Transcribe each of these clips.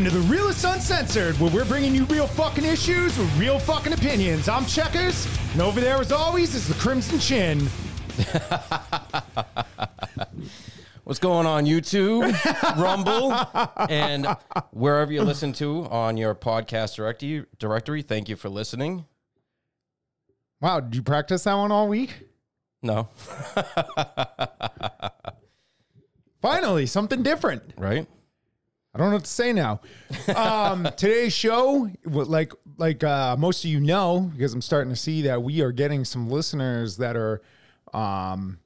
Welcome to the Realist Uncensored, where we're bringing you real fucking issues with real fucking opinions. I'm Checkers, and over there, as always, is the Crimson Chin. What's going on YouTube, Rumble, and wherever you listen to on your podcast directory? Directory. Thank you for listening. Wow, did you practice that one all week? No, Finally, something different. right? I don't know what to say now. Um, today's show, like like uh, most of you know, because I'm starting to see that we are getting some listeners that are um,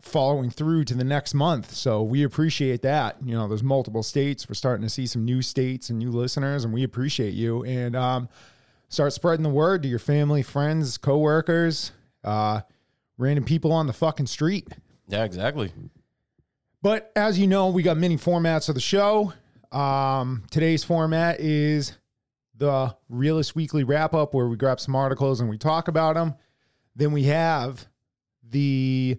following through to the next month. So we appreciate that. You know, there's multiple states. We're starting to see some new states and new listeners, and we appreciate you. And um, start spreading the word to your family, friends, coworkers, uh, random people on the fucking street. Yeah, exactly. But as you know, we got many formats of the show. Um, today's format is the Realist Weekly Wrap Up, where we grab some articles and we talk about them. Then we have the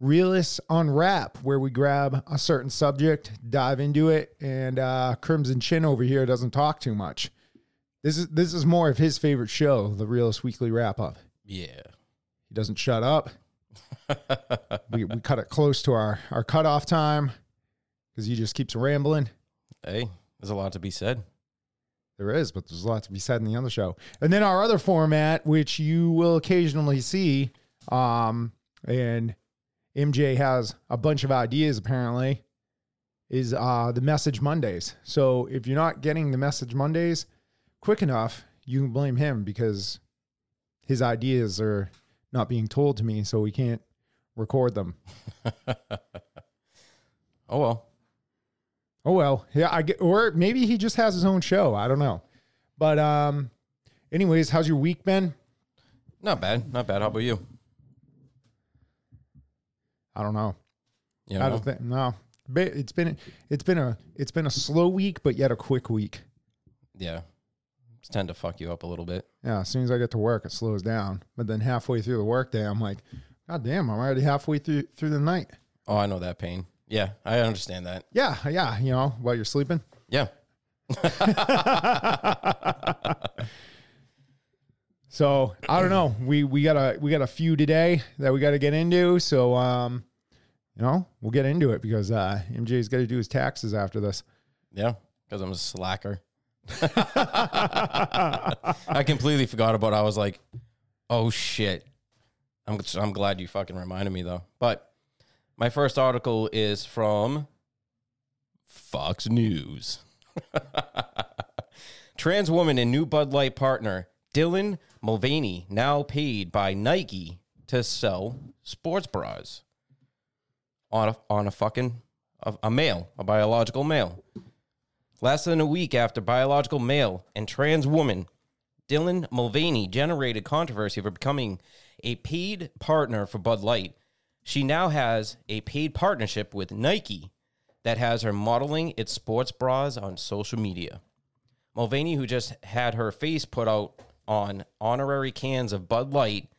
Realist Unwrap, where we grab a certain subject, dive into it, and uh, Crimson Chin over here doesn't talk too much. This is this is more of his favorite show, the Realist Weekly Wrap Up. Yeah. He doesn't shut up. we, we cut it close to our, our cutoff time because he just keeps rambling. Hey, there's a lot to be said. There is, but there's a lot to be said in the other show. And then our other format, which you will occasionally see, um, and MJ has a bunch of ideas apparently, is uh, the Message Mondays. So if you're not getting the Message Mondays quick enough, you can blame him because his ideas are not being told to me, so we can't record them. Oh well. Oh well, yeah, I get, or maybe he just has his own show. I don't know. But um, anyways, how's your week been? Not bad. Not bad. How about you? I don't know. You I know? don't think no. It's been it's been a it's been a slow week, but yet a quick week. yeah. Tend to fuck you up a little bit. Yeah, as soon as I get to work, it slows down. But then halfway through the workday, I'm like, God damn, I'm already halfway through through the night. Oh, I know that pain. Yeah, I understand that. Yeah, yeah, you know, while you're sleeping. Yeah. So I don't know. We we got a we got a few today that we got to get into. So um, you know, we'll get into it because uh, MJ's got to do his taxes after this. Yeah. Because I'm a slacker. I completely forgot about it. I was like, oh shit. I'm, I'm glad you fucking reminded me though. But my first article is from Fox News. Trans woman and new Bud Light partner Dylan Mulvaney now paid by Nike to sell sports bras on a, on a fucking a, a male, a biological male. Less than a week after biological male and trans woman Dylan Mulvaney generated controversy for becoming a paid partner for Bud Light, she now has a paid partnership with Nike that has her modeling its sports bras on social media. Mulvaney, who just had her face put out on honorary cans of Bud Light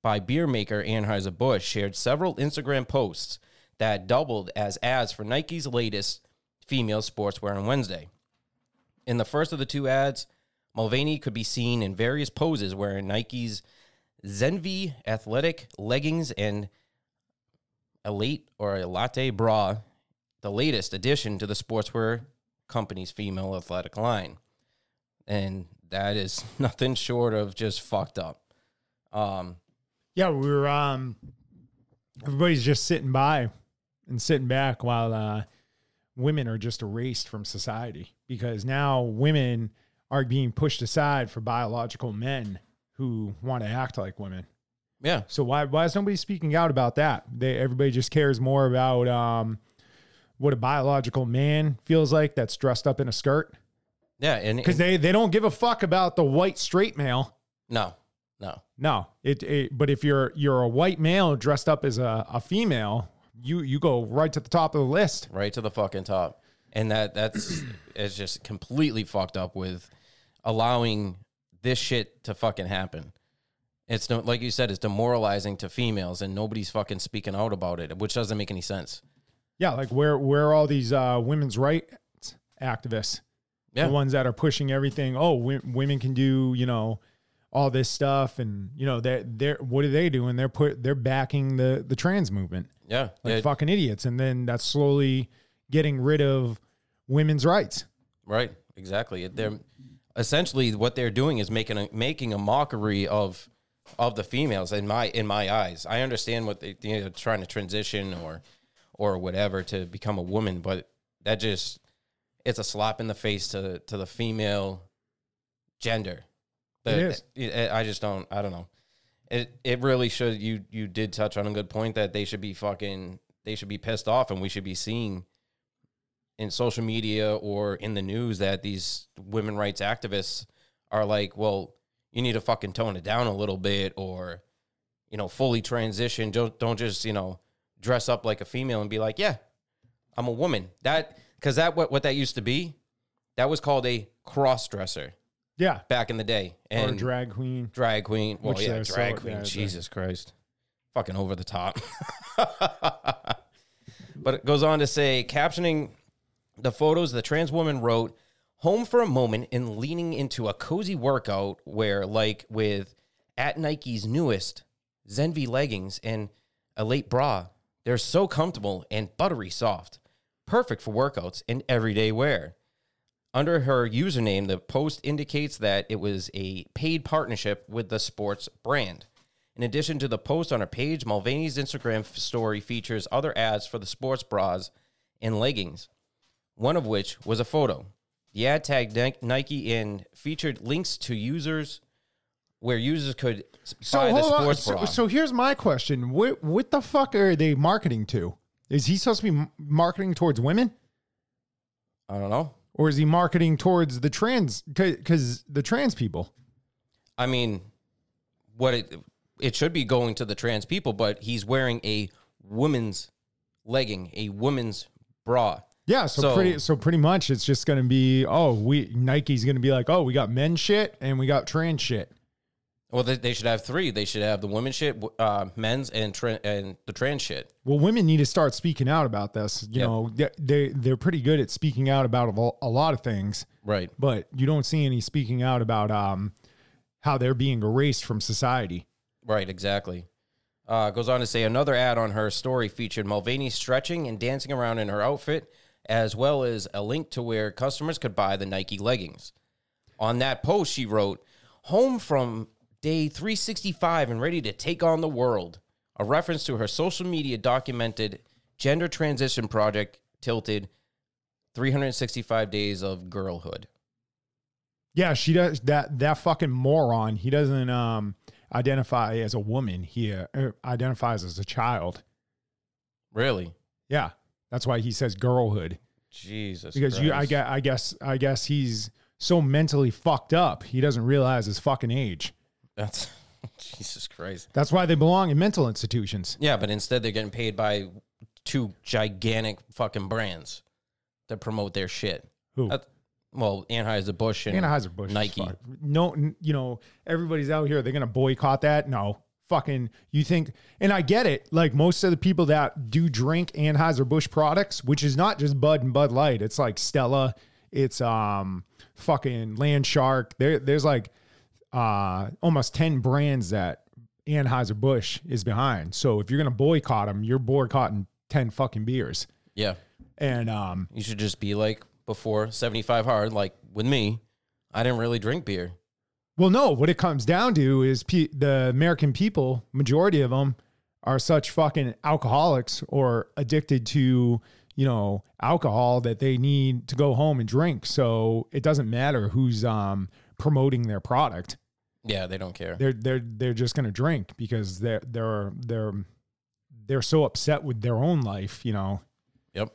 by beer maker Anheuser-Busch, shared several Instagram posts that doubled as ads for Nike's latest female sportswear on Wednesday. In the first of the two ads, Mulvaney could be seen in various poses wearing Nike's Zenvy athletic leggings and Elite or Alate bra, the latest addition to the sportswear company's female athletic line. And that is nothing short of just fucked up. Um, Yeah, we were um everybody's just sitting by and sitting back while uh women are just erased from society because now women are being pushed aside for biological men who want to act like women. yeah, So why why is nobody speaking out about that? They everybody just cares more about um what a biological man feels like that's dressed up in a skirt yeah, and, because they they don't give a fuck about the white straight male. no, no, No, it, it but if you're you're a white male dressed up as a, a female, you you go right to the top of the list. right to the fucking top. And that that's it's just completely fucked up with allowing this shit to fucking happen. It's no- like you said, it's demoralizing to females, and nobody's fucking speaking out about it, which doesn't make any sense. Yeah, like where where are all these uh, women's rights activists, Yeah. the ones that are pushing everything. Oh, w- women can do, you know, all this stuff, and you know, they're they're what are they doing? They're put they're backing the the trans movement Yeah. like Yeah, fucking idiots, and then that's slowly getting rid of women's rights. Right. Exactly. They're essentially what they're doing is making a making a mockery of of the females in my in my eyes. I understand what they you know trying to transition or or whatever to become a woman, but that just it's a slap in the face to to the female gender. It is. it- I just don't. I don't know. It it really should. You you did touch on a good point that they should be fucking. They should be pissed off, and we should be seeing in social media or in the news that these women rights activists are like, well, you need to fucking tone it down a little bit, or you know, fully transition. Don't don't just you know dress up like a female and be like, yeah, I'm a woman. That because that what what that used to be, that was called a cross dresser Yeah, back in the day, or and drag queen. drag queen. Well, Which yeah, so- drag queen. yeah, Jesus Christ, fucking over the top. but it goes on to say, captioning the photos, the trans woman wrote, "Home for a moment and leaning into a cozy workout where, like with at Nike's newest Zenvy leggings and Alate bra, they're so comfortable and buttery soft, perfect for workouts and everyday wear." Under her username, the post indicates that it was a paid partnership with the sports brand. In addition to the post on her page, Mulvaney's Instagram story features other ads for the sports bras and leggings, one of which was a photo. The ad tagged Nike and featured links to users where users could So buy the hold on. sports So, bra. so here's my question: what what the fuck are they marketing to? Is he supposed to be marketing towards women, I don't know. Or is he marketing towards the trans? Because the trans people. I mean, what it it should be going to the trans people, but he's wearing a woman's legging, a woman's bra. Yeah, so, So- pretty so pretty much it's just gonna be oh we Nike's gonna be like oh we got men shit and we got trans shit. Well, they, they should have three. They should have the women shit, uh, men's, and tra- and the trans shit. Well, women need to start speaking out about this. You Yep. know, they, they they're pretty good at speaking out about a a lot of things, Right. but you don't see any speaking out about um how they're being erased from society. Right. Exactly. Uh, goes on to say another ad on her story featured Mulvaney stretching and dancing around in her outfit, as well as a link to where customers could buy the Nike leggings. On that post, she wrote, Home from day 365 and ready to take on the world. A reference to her social media documented gender transition project tilted 365 days of girlhood. Yeah, she does that. That fucking moron. He doesn't um identify as a woman. He uh, er, identifies as a child. Really? Yeah, that's why he says girlhood. Jesus. because you I guess, I guess I guess he's so mentally fucked up he doesn't realize his fucking age. That's Jesus Christ. That's why they belong in mental institutions. Yeah, but instead they're getting paid by two gigantic fucking brands to promote their shit. Who? That- well, Anheuser Busch and Anheuser Busch, Nike. No, n- you know everybody's out here. They're gonna boycott that. No, fucking. You think? And I get it. Like most of the people that do drink Anheuser Busch products, which is not just Bud and Bud Light. It's like Stella. It's um fucking Land Shark. There, there's like uh almost ten brands that Anheuser Busch is behind. So if you're gonna boycott them, you're boycotting ten fucking beers. Yeah, And um, you should just be like before seventy five hard. Like with me, I didn't really drink beer. Well, no, what it comes down to is pe- the American people, majority of them are such fucking alcoholics or addicted to, you know, alcohol that they need to go home and drink. So it doesn't matter who's um, promoting their product. Yeah, they don't care. They're they're they're just going to drink because they're they're they're they're so upset with their own life, you know. Yep.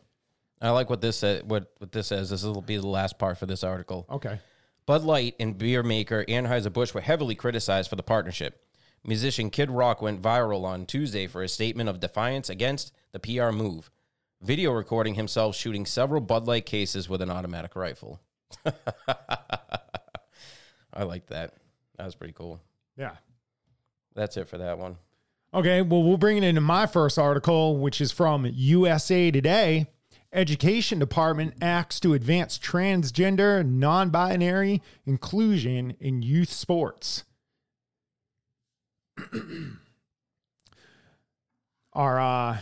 I like what this said. What what this says. This will be the last part for this article. Okay. Bud Light and beer maker Anheuser-Busch were heavily criticized for the partnership. Musician Kid Rock went viral on Tuesday for a statement of defiance against the PR move, video recording himself shooting several Bud Light cases with an automatic rifle. I like that. That was pretty cool. Yeah. That's it for that one. Okay, well, we'll bring it into my first article, which is from USA Today. Education Department acts to advance transgender, non binary inclusion in youth sports. Our uh,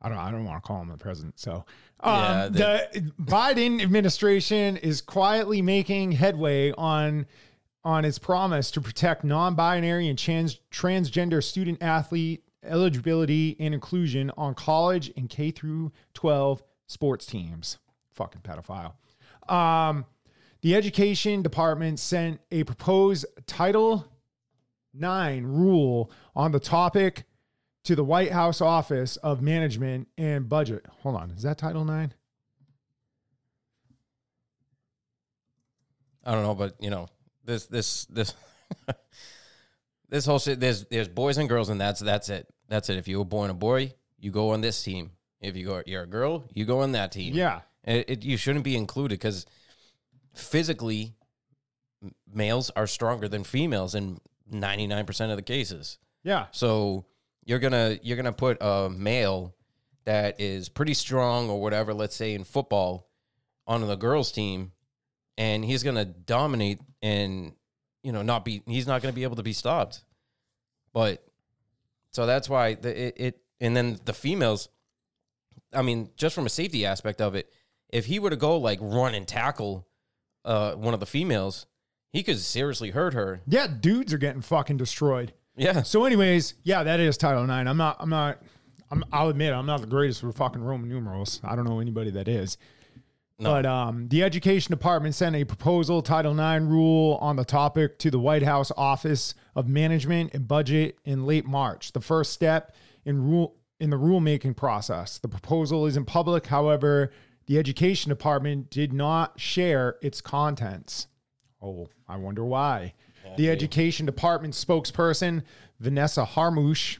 I don't I don't want to call him the president. So um, Yeah, the Biden administration is quietly making headway on on its promise to protect non-binary and trans, transgender student athlete eligibility and inclusion on college and K through 12 sports teams. Fucking pedophile. Um, the education department sent a proposed Title IX rule on the topic to the White House Office of Management and Budget. Hold on, is that Title IX? I don't know, but you know, this this this this whole shit. There's there's boys and girls, and that's that's it. That's it. If you were born a boy, you go on this team. If you go, you're a girl, you go on that team. Yeah. It, it, you shouldn't be included because physically, males are stronger than females in 99% of the cases. Yeah. So you're gonna you're gonna put a male that is pretty strong or whatever, let's say in football, on the girls' team, and he's gonna dominate and you know not be he's not gonna be able to be stopped. But so that's why the, it, it and then the females. I mean, just from a safety aspect of it, if he were to go like run and tackle uh, one of the females, he could seriously hurt her. Yeah, dudes are getting fucking destroyed. Yeah. So, anyways, yeah, that is Title IX. I'm not, I'm not, I'm, I'll admit, I'm not the greatest with fucking Roman numerals. I don't know anybody that is. No. But um, the Education Department sent a proposal Title IX rule on the topic to the White House Office of Management and Budget in late March. The first step in rule in the rulemaking process. The proposal is in public, however, the Education Department did not share its contents. Oh, I wonder why. The Education Department spokesperson, Vanessa Harmouche,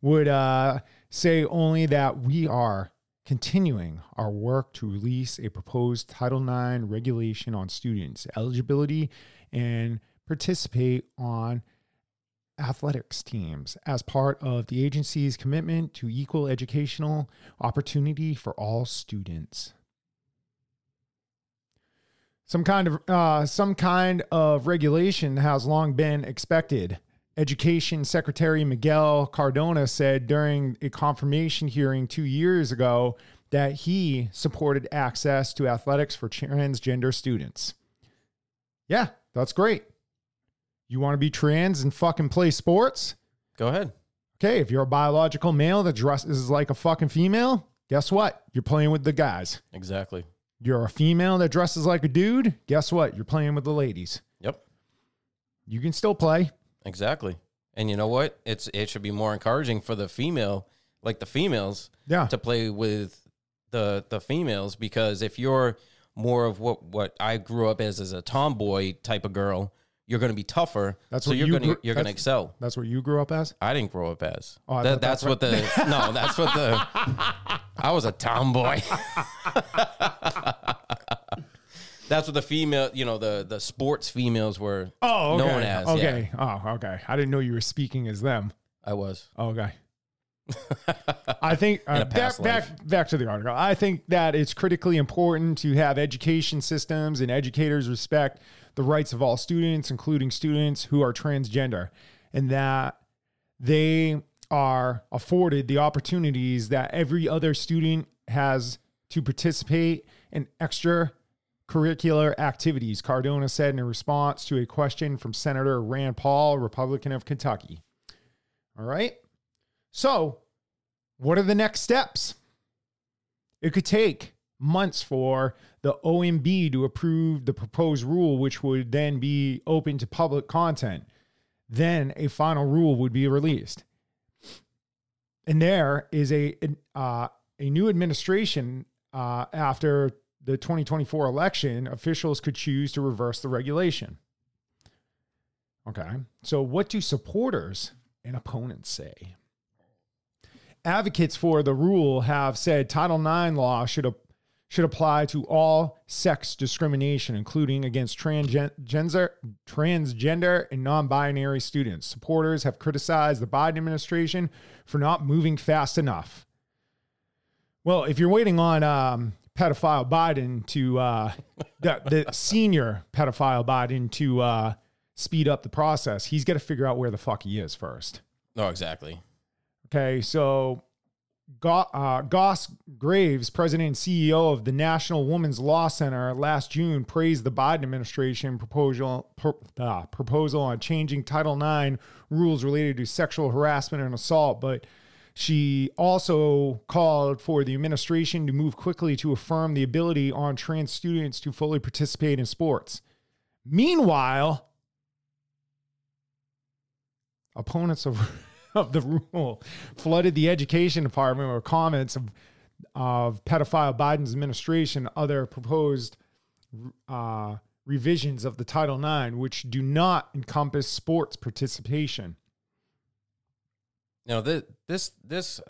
would uh, say only that we are continuing our work to release a proposed Title IX regulation on students' eligibility and participate on athletics teams as part of the agency's commitment to equal educational opportunity for all students. Some kind of uh, some kind of regulation has long been expected. Education Secretary Miguel Cardona said during a confirmation hearing two years ago that he supported access to athletics for transgender students. Yeah, that's great. You want to be trans and fucking play sports? Go ahead. Okay, if you're a biological male that dresses like a fucking female, guess what? You're playing with the guys. Exactly. You're a female that dresses like a dude, guess what? You're playing with the ladies. Yep. You can still play. Exactly. And you know what? It's it should be more encouraging for the female, like the females, Yeah. to play with the the females because if you're more of what what I grew up as as a tomboy type of girl, you're going to be tougher. That's so what you're you going to you're going to excel. That's what you grew up as? I didn't grow up as. Oh, thought that's that's what the no. That's what the. I was a tomboy. that's what the female, you know, the the sports females were Oh, okay. known as. Okay. Oh, okay. I didn't know you were speaking as them. I was. Okay. I think uh, back, back back to the article. I think that it's critically important to have education systems and educators respect the rights of all students, including students who are transgender, and that they are afforded the opportunities that every other student has to participate in extracurricular activities. Cardona said in response to a question from Senator Rand Paul, Republican of Kentucky. All right. So, what are the next steps? It could take months for the OMB to approve the proposed rule, which would then be open to public content. Then a final rule would be released. And there is a uh, a new administration uh, after the 2024 election. Officials could choose to reverse the regulation. Okay, so what do supporters and opponents say? Advocates for the rule have said Title IX law should should apply to all sex discrimination, including against transgender, transgender and non binary students. Supporters have criticized the Biden administration for not moving fast enough. Well, if you're waiting on um, pedophile Biden to, uh, the, the senior pedophile Biden to uh, speed up the process, he's got to figure out where the fuck he is first. No, exactly. Okay, so Go- uh, Goss Graves, president and CEO of the National Women's Law Center, last June praised the Biden administration proposal pro- uh, proposal on changing Title IX rules related to sexual harassment and assault, but she also called for the administration to move quickly to affirm the ability on trans students to fully participate in sports. Meanwhile, opponents of of the rule flooded the education department with comments of, of pedophile Biden's administration, other proposed uh, revisions of the Title IX, which do not encompass sports participation. Now this this this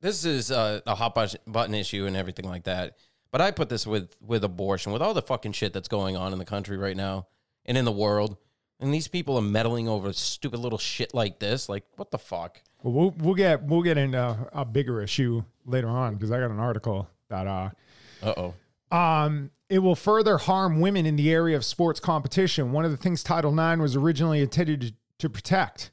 this is a, a hot button issue and everything like that. But I put this with with abortion, with all the fucking shit that's going on in the country right now and in the world. And these people are meddling over stupid little shit like this. Like, what the fuck? Well, we'll, we'll get we'll get into a bigger issue later on because I got an article that uh uh oh um it will further harm women in the area of sports competition. One of the things Title IX was originally intended to, to protect.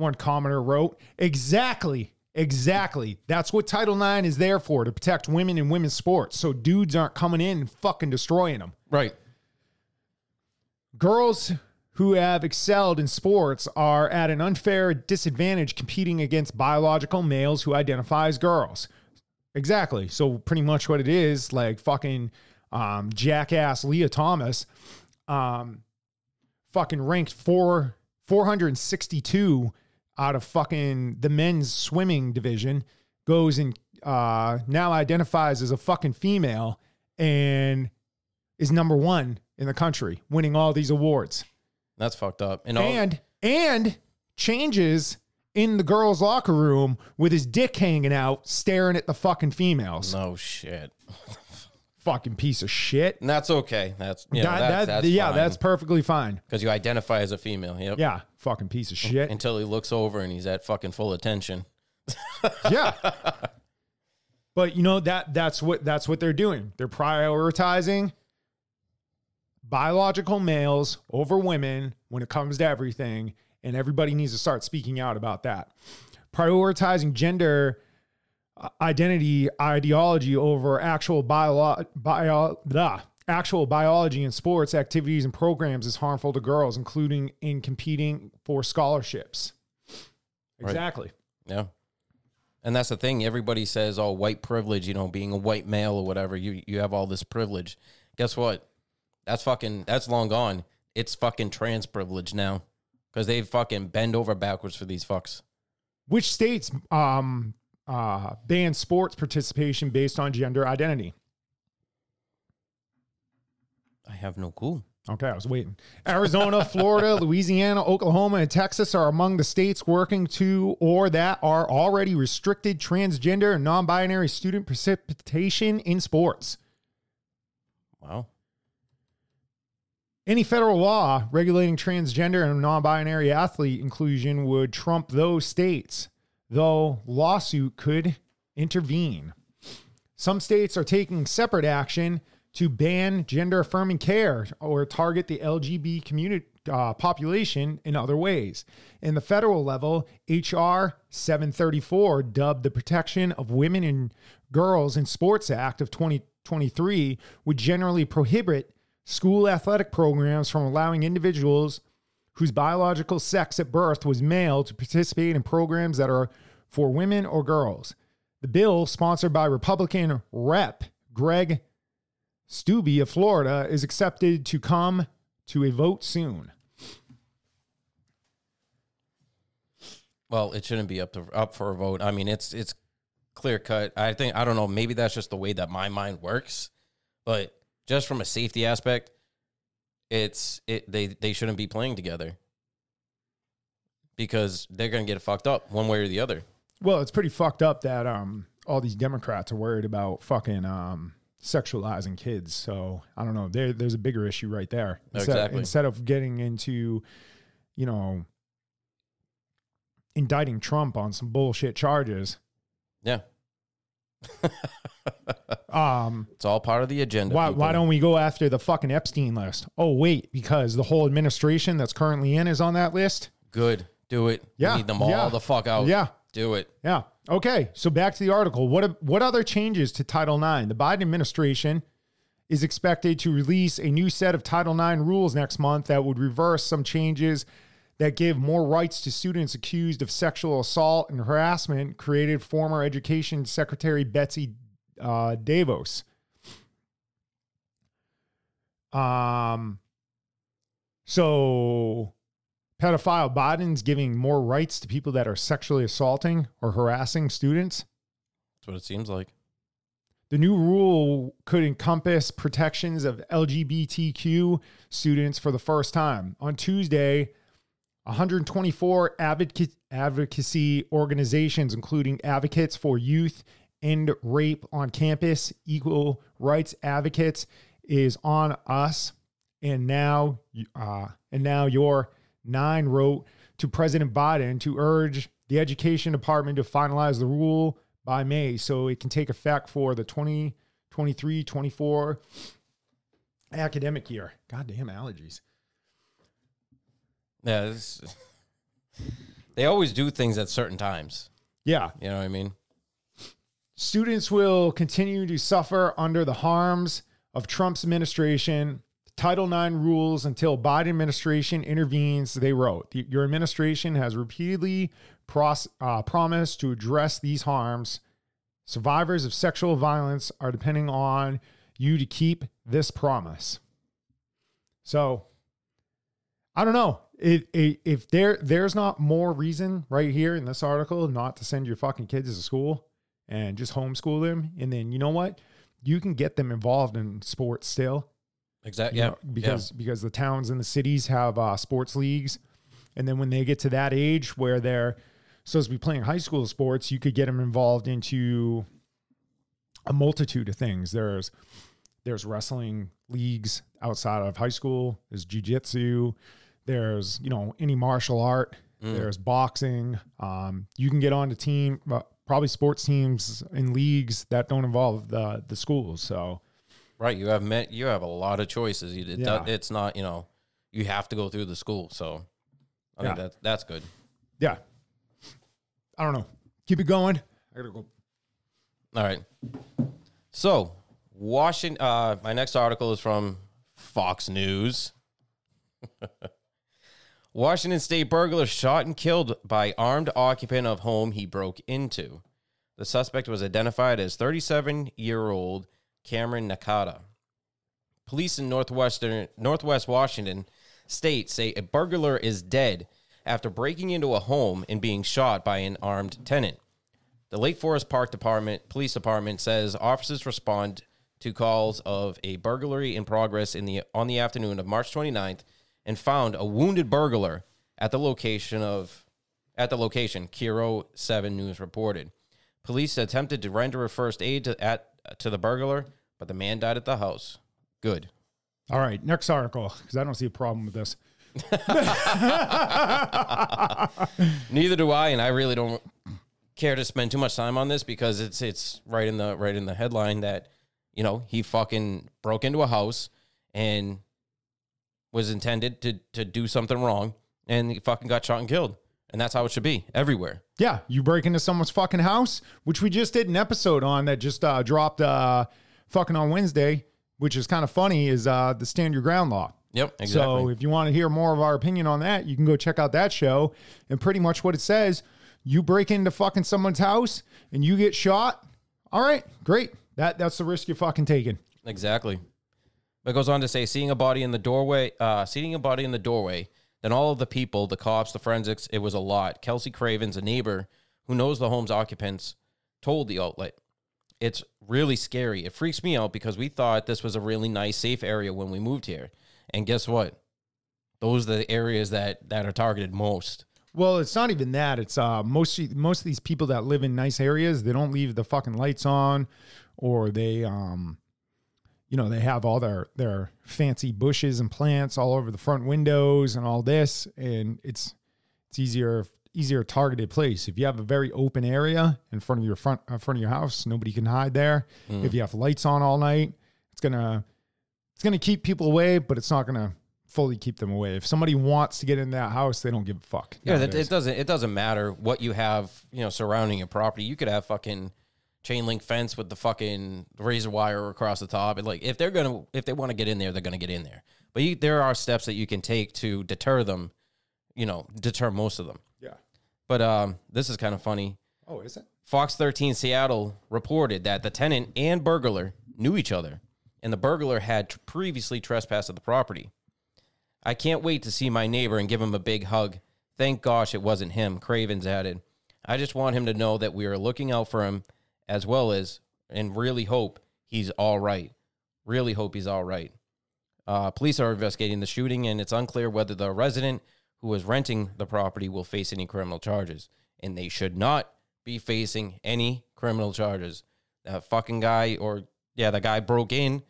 One commenter wrote, "Exactly, exactly. That's what Title IX is there for to protect women in women's sports. So dudes aren't coming in and fucking destroying them. Right. Girls who have excelled in sports are at an unfair disadvantage competing against biological males who identify as girls. Exactly. So pretty much what it is, like fucking um, jackass Lia Thomas, um, fucking ranked four four hundred sixty two out of fucking the men's swimming division, goes and uh, now identifies as a fucking female and is number one in the country, winning all these awards. That's fucked up. And all- and and changes in the girls' locker room with his dick hanging out, staring at the fucking females. No shit. fucking piece of shit. And that's okay. That's you know, that, that's, that's yeah, fine. that's perfectly fine. Because you identify as a female. Yep. Yeah, fucking piece of shit. Until he looks over and he's at fucking full attention. yeah. But you know that that's what that's what they're doing. They're prioritizing biological males over women when it comes to everything, and everybody needs to start speaking out about that. Prioritizing gender identity ideology over actual bio, bio blah, actual biology and sports activities and programs is harmful to girls, including in competing for scholarships. Exactly. Right. Yeah. And that's the thing. Everybody says, "Oh, white privilege," you know, being a white male or whatever. You you have all this privilege. Guess what? That's fucking that's long gone. It's fucking trans privilege now because they fucking bend over backwards for these fucks. Which states um uh ban sports participation based on gender identity? I have no clue. Okay, I was waiting. Arizona, Florida, Louisiana, Oklahoma, and Texas are among the states working to or that are already restricted transgender and non binary student participation in sports. Wow. Any federal law regulating transgender and non binary athlete inclusion would trump those states, though lawsuit could intervene. Some states are taking separate action to ban gender affirming care or target the LGBT community uh, population in other ways. In the federal level, H.R. 734, dubbed the Protection of Women and Girls in Sports Act of 2023, would generally prohibit school athletic programs from allowing individuals whose biological sex at birth was male to participate in programs that are for women or girls. The bill, sponsored by Republican Rep. Greg Steube of Florida, is accepted to come to a vote soon. Well, it shouldn't be up to up for a vote. I mean, it's it's clear cut. I think I don't know. Maybe that's just the way that my mind works, but just from a safety aspect, it's it they they shouldn't be playing together because they're gonna get fucked up one way or the other. Well, it's pretty fucked up that um all these Democrats are worried about fucking um sexualizing kids. So I don't know. There, there's a bigger issue right there. Instead, Exactly. instead of getting into, you know, indicting Trump on some bullshit charges. Yeah. Um, It's all part of the agenda. why, people. why don't we go after the fucking Epstein list? Oh, wait, because the whole administration that's currently in is on that list? Good. Do it. Yeah, We need them all yeah. the fuck out. Yeah. Do it. Yeah. Okay. So back to the article. What what other changes to Title IX? The Biden administration is expected to release a new set of Title IX rules next month that would reverse some changes that give more rights to students accused of sexual assault and harassment, created former Education Secretary Betsy uh, DeVos. Um. So pedophile Biden's giving more rights to people that are sexually assaulting or harassing students. That's what it seems like. The new rule could encompass protections of LGBTQ students for the first time. On Tuesday, 124 advoca- advocacy organizations, including Advocates for Youth End Rape on Campus, Equal Rights Advocates, is on us. And now, uh, and Know Your IX wrote to President Biden to urge the Education Department to finalize the rule by May so it can take effect for the 2023 24 academic year. Goddamn allergies. Yeah. This, they always do things at certain times. Yeah. You know what I mean? Students will continue to suffer under the harms of Trump's administration. Title IX rules until Biden administration intervenes, they wrote. Your administration has repeatedly pros, uh, promised to address these harms. Survivors of sexual violence are depending on you to keep this promise. So, I don't know. It, it, if there there's not more reason right here in this article not to send your fucking kids to school and just homeschool them, and then you know what, you can get them involved in sports still. Exactly. you Yeah. know, because because the towns and the cities have uh, sports leagues, and then when they get to that age where they're supposed to be playing high school sports, you could get them involved into a multitude of things. There's there's wrestling leagues outside of high school. There's jujitsu. There's you know any martial art. There's boxing. Um, you can get on to team, uh, probably sports teams and leagues that don't involve the the schools. So Right. You have met. You have a lot of choices. It Yeah. it's not. You know, you have to go through the school. So, I think Yeah. that that's good. yeah, I don't know. Keep it going. I gotta go. All right. So, Washington. Uh, my next article is from Fox News. Washington State burglar shot and killed by armed occupant of home he broke into. The suspect was identified as 37-year-old Cameron Nakata. Police in northwestern Northwest Washington State say a burglar is dead after breaking into a home and being shot by an armed tenant. The Lake Forest Park Department Police Department says officers respond to calls of a burglary in progress in the on the afternoon of March 29th and found a wounded burglar at the location of at the location KIRO 7 News reported. Police attempted to render a first aid to, at to the burglar, but the man died at the house. Good. All right, next article because I don't see a problem with this. Neither do I, and I really don't care to spend too much time on this because it's it's right in the right in the headline that you know he fucking broke into a house and was intended to to do something wrong and he fucking got shot and killed, and that's how it should be everywhere. Yeah, you break into someone's fucking house, which we just did an episode on that just uh, dropped uh, fucking on Wednesday, which is kind of funny, is uh, the stand your ground law. Yep, exactly. So if you want to hear more of our opinion on that, you can go check out that show. And pretty much what it says, you break into fucking someone's house and you get shot. All right, great. That that's the risk you're fucking taking. Exactly. But it goes on to say, seeing a body in the doorway, uh, seeing a body in the doorway, then all of the people, the cops, the forensics, it was a lot. Kelsey Cravens, a neighbor who knows the home's occupants, told the outlet, "It's really scary. It freaks me out because we thought this was a really nice, safe area when we moved here, and guess what? Those are the areas that that are targeted most." Well, it's not even that. It's uh most most of these people that live in nice areas, they don't leave the fucking lights on or they um you know, they have all their their fancy bushes and plants all over the front windows and all this, and it's it's easier easier targeted place. If you have a very open area in front of your front in front of your house, nobody can hide there. Hmm. If you have lights on all night, it's gonna it's gonna keep people away, but it's not gonna fully keep them away. If somebody wants to get in that house, they don't give a fuck. Yeah, that, it doesn't. It doesn't matter what you have, you know, surrounding your property. You could have fucking chain link fence with the fucking razor wire across the top. And like, if they're gonna, if they want to get in there, they're gonna get in there. But you, there are steps that you can take to deter them. You know, deter most of them. yeah. But um, this is kind of funny. Oh, is it? Fox 13 Seattle reported that the tenant and burglar knew each other, and the burglar had previously trespassed at the property. I can't wait to see my neighbor and give him a big hug. Thank gosh it wasn't him, Cravens added. I just want him to know that we are looking out for him as well as, and really hope he's all right. Really hope he's all right. Uh, police are investigating the shooting, and it's unclear whether the resident who was renting the property will face any criminal charges. And they should not be facing any criminal charges. That fucking guy, or yeah, the guy broke in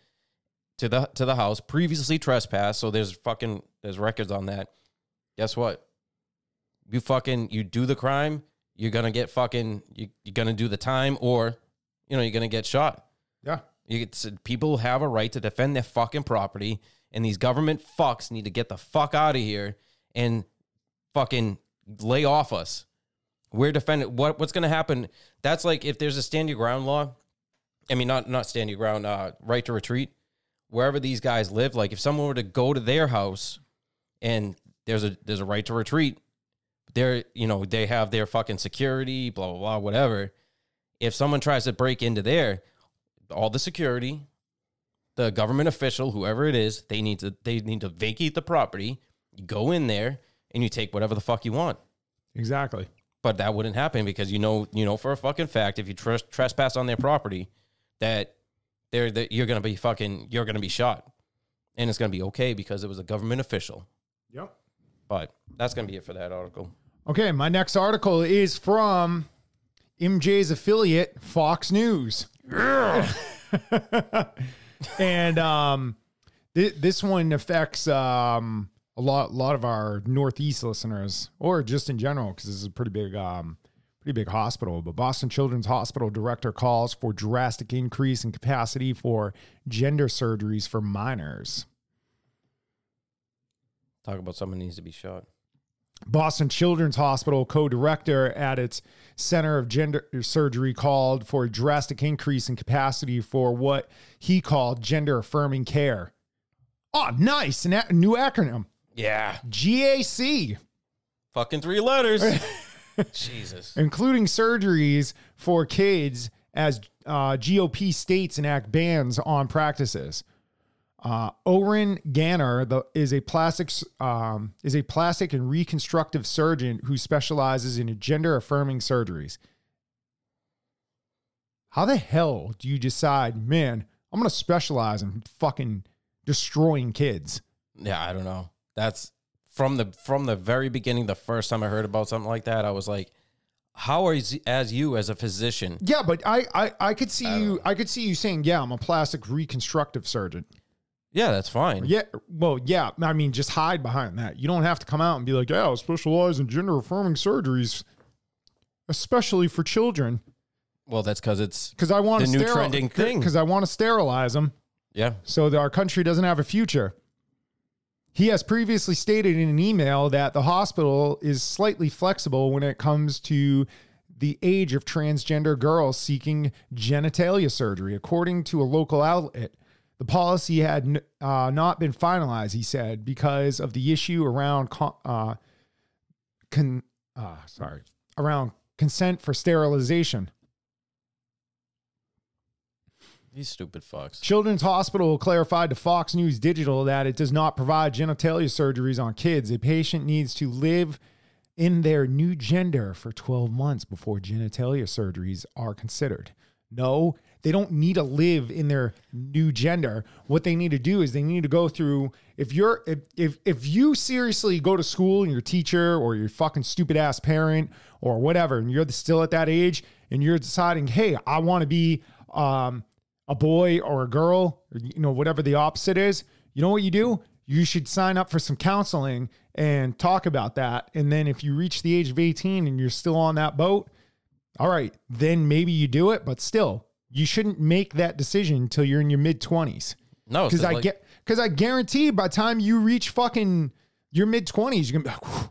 to the to the house, previously trespassed. So there's fucking there's records on that. Guess what? You fucking you do the crime, you're gonna get fucking you, you're gonna do the time, or you know you're gonna get shot. Yeah. You get, people have a right to defend their fucking property, and these government fucks need to get the fuck out of here and fucking lay off us. We're defending what what's to happen. That's like if there's a stand your ground law. I mean, not not stand your ground, uh, right to retreat. Wherever these guys live, like if someone were to go to their house and there's a there's a right to retreat, they're you know they have their fucking security, blah blah blah, whatever. If someone tries to break into there, all the security, the government official, whoever it is, they need to they need to vacate the property. You go in there and you take whatever the fuck you want. Exactly. But that wouldn't happen because you know you know for a fucking fact if you tres- trespass on their property that they're that you're gonna be fucking you're gonna be shot, and it's gonna be okay because it was a government official. Yep. But that's gonna be it for that article. Okay, my next article is from MJ's affiliate, Fox News. and um, th- this one affects um, a lot, lot of our Northeast listeners, or just in general, because this is a pretty big, um, pretty big hospital. But Boston Children's Hospital director calls for drastic increase in capacity for gender surgeries for minors. Talk about someone needs to be shot. Boston Children's Hospital co director at its Center of Gender Surgery called for a drastic increase in capacity for what he called gender affirming care. Oh, nice. An a- new acronym Yeah, GAC, fucking three letters. Jesus. including surgeries for kids as uh, GOP states enact bans on practices. Uh, Oren Ganor the, is a plastics um, is a plastic and reconstructive surgeon who specializes in gender affirming surgeries. How the hell do you decide, man? I'm gonna specialize in fucking destroying kids. Yeah, I don't know. That's from the from the very beginning. The first time I heard about something like that, I was like, "How are you, as you as a physician?" Yeah, but I I, I could see you I could see you saying, yeah, I'm a plastic reconstructive surgeon. Yeah, that's fine. Yeah, well, yeah. I mean, just hide behind that. You don't have to come out and be like, "Yeah, I specialize in gender affirming surgeries, especially for children." Well, that's because it's Because I want The to new trending thing. Because I want to sterilize them yeah. so that our country doesn't have a future. He has previously stated in an email that the hospital is slightly flexible when it comes to the age of transgender girls seeking genitalia surgery. According to a local outlet, the policy had uh, not been finalized, he said, because of the issue around con- uh, con- uh, sorry, around consent for sterilization. These stupid fucks. Children's Hospital clarified to Fox News Digital that it does not provide genitalia surgeries on kids. A patient needs to live in their new gender for 12 months before genitalia surgeries are considered. No, they don't need to live in their new gender. What they need to do is they need to go through if you're if if, if you seriously go to school and your teacher or your fucking stupid ass parent or whatever and you're still at that age and you're deciding, "Hey, I want to be um a boy or a girl, or, you know, whatever the opposite is, you know what you do? You should sign up for some counseling and talk about that. And then if you reach the age of 18 and you're still on that boat, all right, then maybe you do it, but still, you shouldn't make that decision until you're in your mid 20s. No, Because I like- get because I guarantee by the time you reach fucking your mid 20s, you're gonna be like,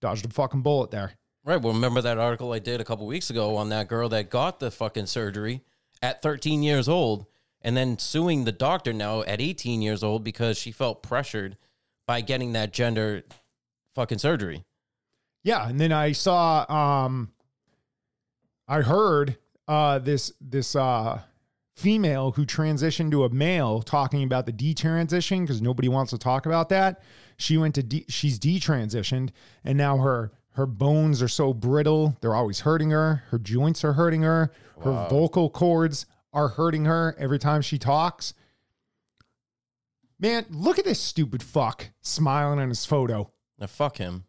dodged a fucking bullet there. Right. Well, remember that article I did a couple weeks ago on that girl that got the fucking surgery at 13 years old and then suing the doctor now at 18 years old because she felt pressured by getting that gender fucking surgery. Yeah, and then I saw um I heard uh this this uh female who transitioned to a male talking about the detransition because nobody wants to talk about that. She went to de- she's detransitioned and now her her bones are so brittle, they're always hurting her. Her joints are hurting her. Her vocal cords are hurting her every time she talks. Man, look at this stupid fuck smiling in his photo. Now, fuck him.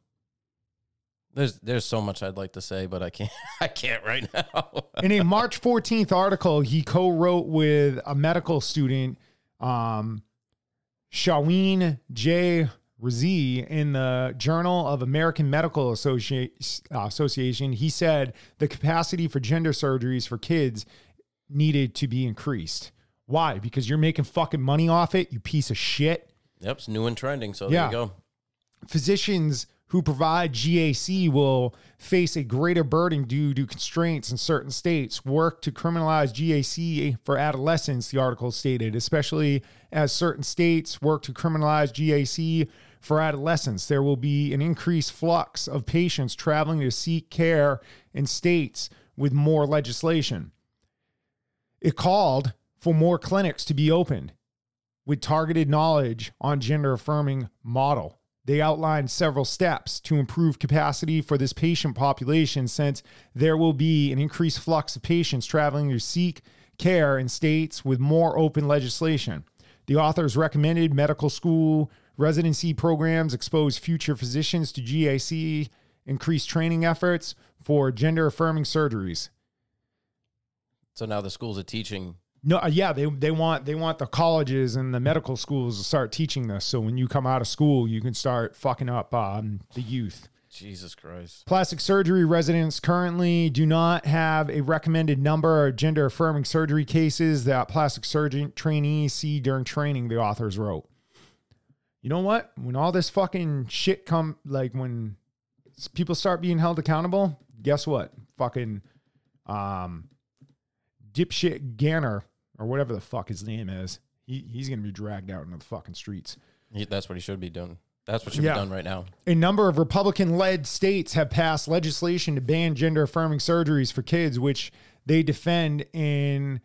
There's there's so much I'd like to say, but I can't I can't right now. in a March 14th article, he co-wrote with a medical student, um, Shaween J. Razi, in the Journal of American Medical Associ- Association. He said the capacity for gender surgeries for kids needed to be increased. Why? Because you're making fucking money off it, you piece of shit. yep, it's new and trending. So Yeah. there you go. physicians who provide GAC will face a greater burden due to constraints in certain states. Work to criminalize GAC for adolescents, the article stated, especially as certain states work to criminalize GAC for adolescents. There will be an increased flux of patients traveling to seek care in states with more legislation. It called for more clinics to be opened with targeted knowledge on gender affirming model. They outlined several steps to improve capacity for this patient population since there will be an increased flux of patients traveling to seek care in states with more open legislation. The authors recommended medical school residency programs expose future physicians to GAC, increase training efforts for gender affirming surgeries. So now the schools are teaching. No, uh, yeah, they they want they want the colleges and the medical schools to start teaching this. So when you come out of school, you can start fucking up um, the youth. Jesus Christ. Plastic surgery residents currently do not have a recommended number of gender affirming surgery cases that plastic surgeon trainees see during training. The authors wrote. You know what? When all this fucking shit come, like when people start being held accountable, guess what? Fucking um, dipshit Ganor or whatever the fuck his name is. He, he's gonna be dragged out into the fucking streets. He, that's what he should be doing. That's what should Yeah. be done right now. A number of Republican led states have passed legislation to ban gender affirming surgeries for kids, which they defend in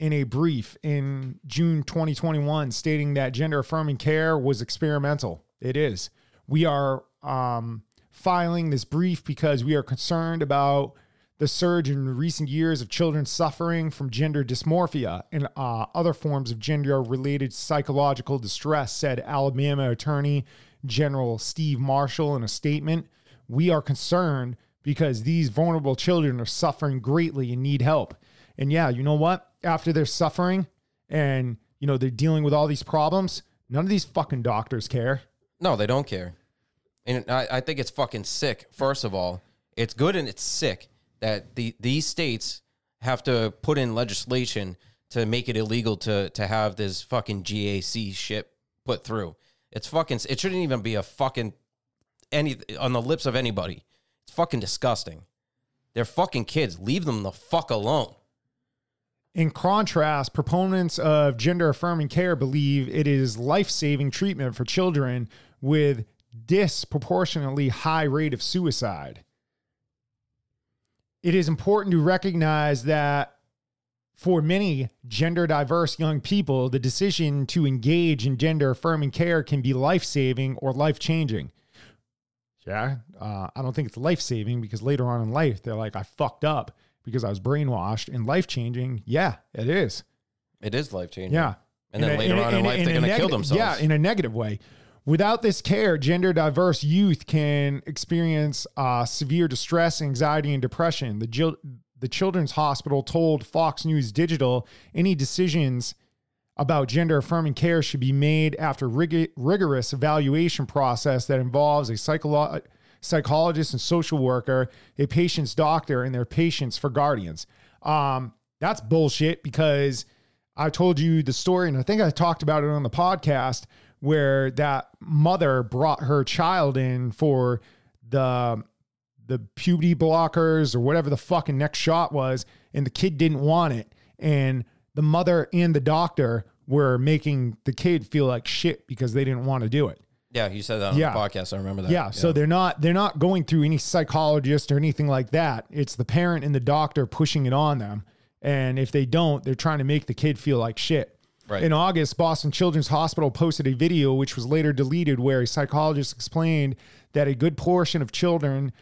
in a brief in June 2021, stating that gender affirming care was experimental. It is. We are um, filing this brief because we are concerned about the surge in recent years of children suffering from gender dysmorphia and uh, other forms of gender related psychological distress, said Alabama Attorney General Steve Marshall in a statement. We are concerned because these vulnerable children are suffering greatly and need help. And yeah, you know what? After they're suffering and you know they're dealing with all these problems, none of these fucking doctors care. No, they don't care. And I, I think it's fucking sick. First of all, it's good and it's sick that the these states have to put in legislation to make it illegal to to have this fucking GAC shit put through. It's fucking. It shouldn't even be a fucking any on the lips of anybody. It's fucking disgusting. They're fucking kids. Leave them the fuck alone. In contrast, proponents of gender affirming care believe it is life saving treatment for children with disproportionately high rate of suicide. It is important to recognize that for many gender diverse young people, the decision to engage in gender affirming care can be life saving or life changing. Yeah, uh, I don't think it's life saving because later on in life, they're like, I fucked up because I was brainwashed and life changing. Yeah, it is. It is life changing. Yeah. And then later on in life, they're gonna kill themselves. Yeah, in a negative way. Without this care, gender diverse youth can experience uh, severe distress, anxiety, and depression. The, the Children's Hospital told Fox News Digital any decisions about gender affirming care should be made after rig- rigorous evaluation process that involves a psycholo- psychologist and social worker, a patient's doctor, and their patients for guardians. Um, that's bullshit because I told you the story, and I think I talked about it on the podcast where that mother brought her child in for the the puberty blockers or whatever the fucking next shot was, and the kid didn't want it. And the mother and the doctor were making the kid feel like shit because they didn't want to do it. Yeah, you said that on Yeah. the podcast. I remember that. Yeah, so they're not they're not going through any psychologist or anything like that. It's the parent and the doctor pushing it on them. And if they don't, they're trying to make the kid feel like shit. Right. In August, Boston Children's Hospital posted a video which was later deleted where a psychologist explained that a good portion of children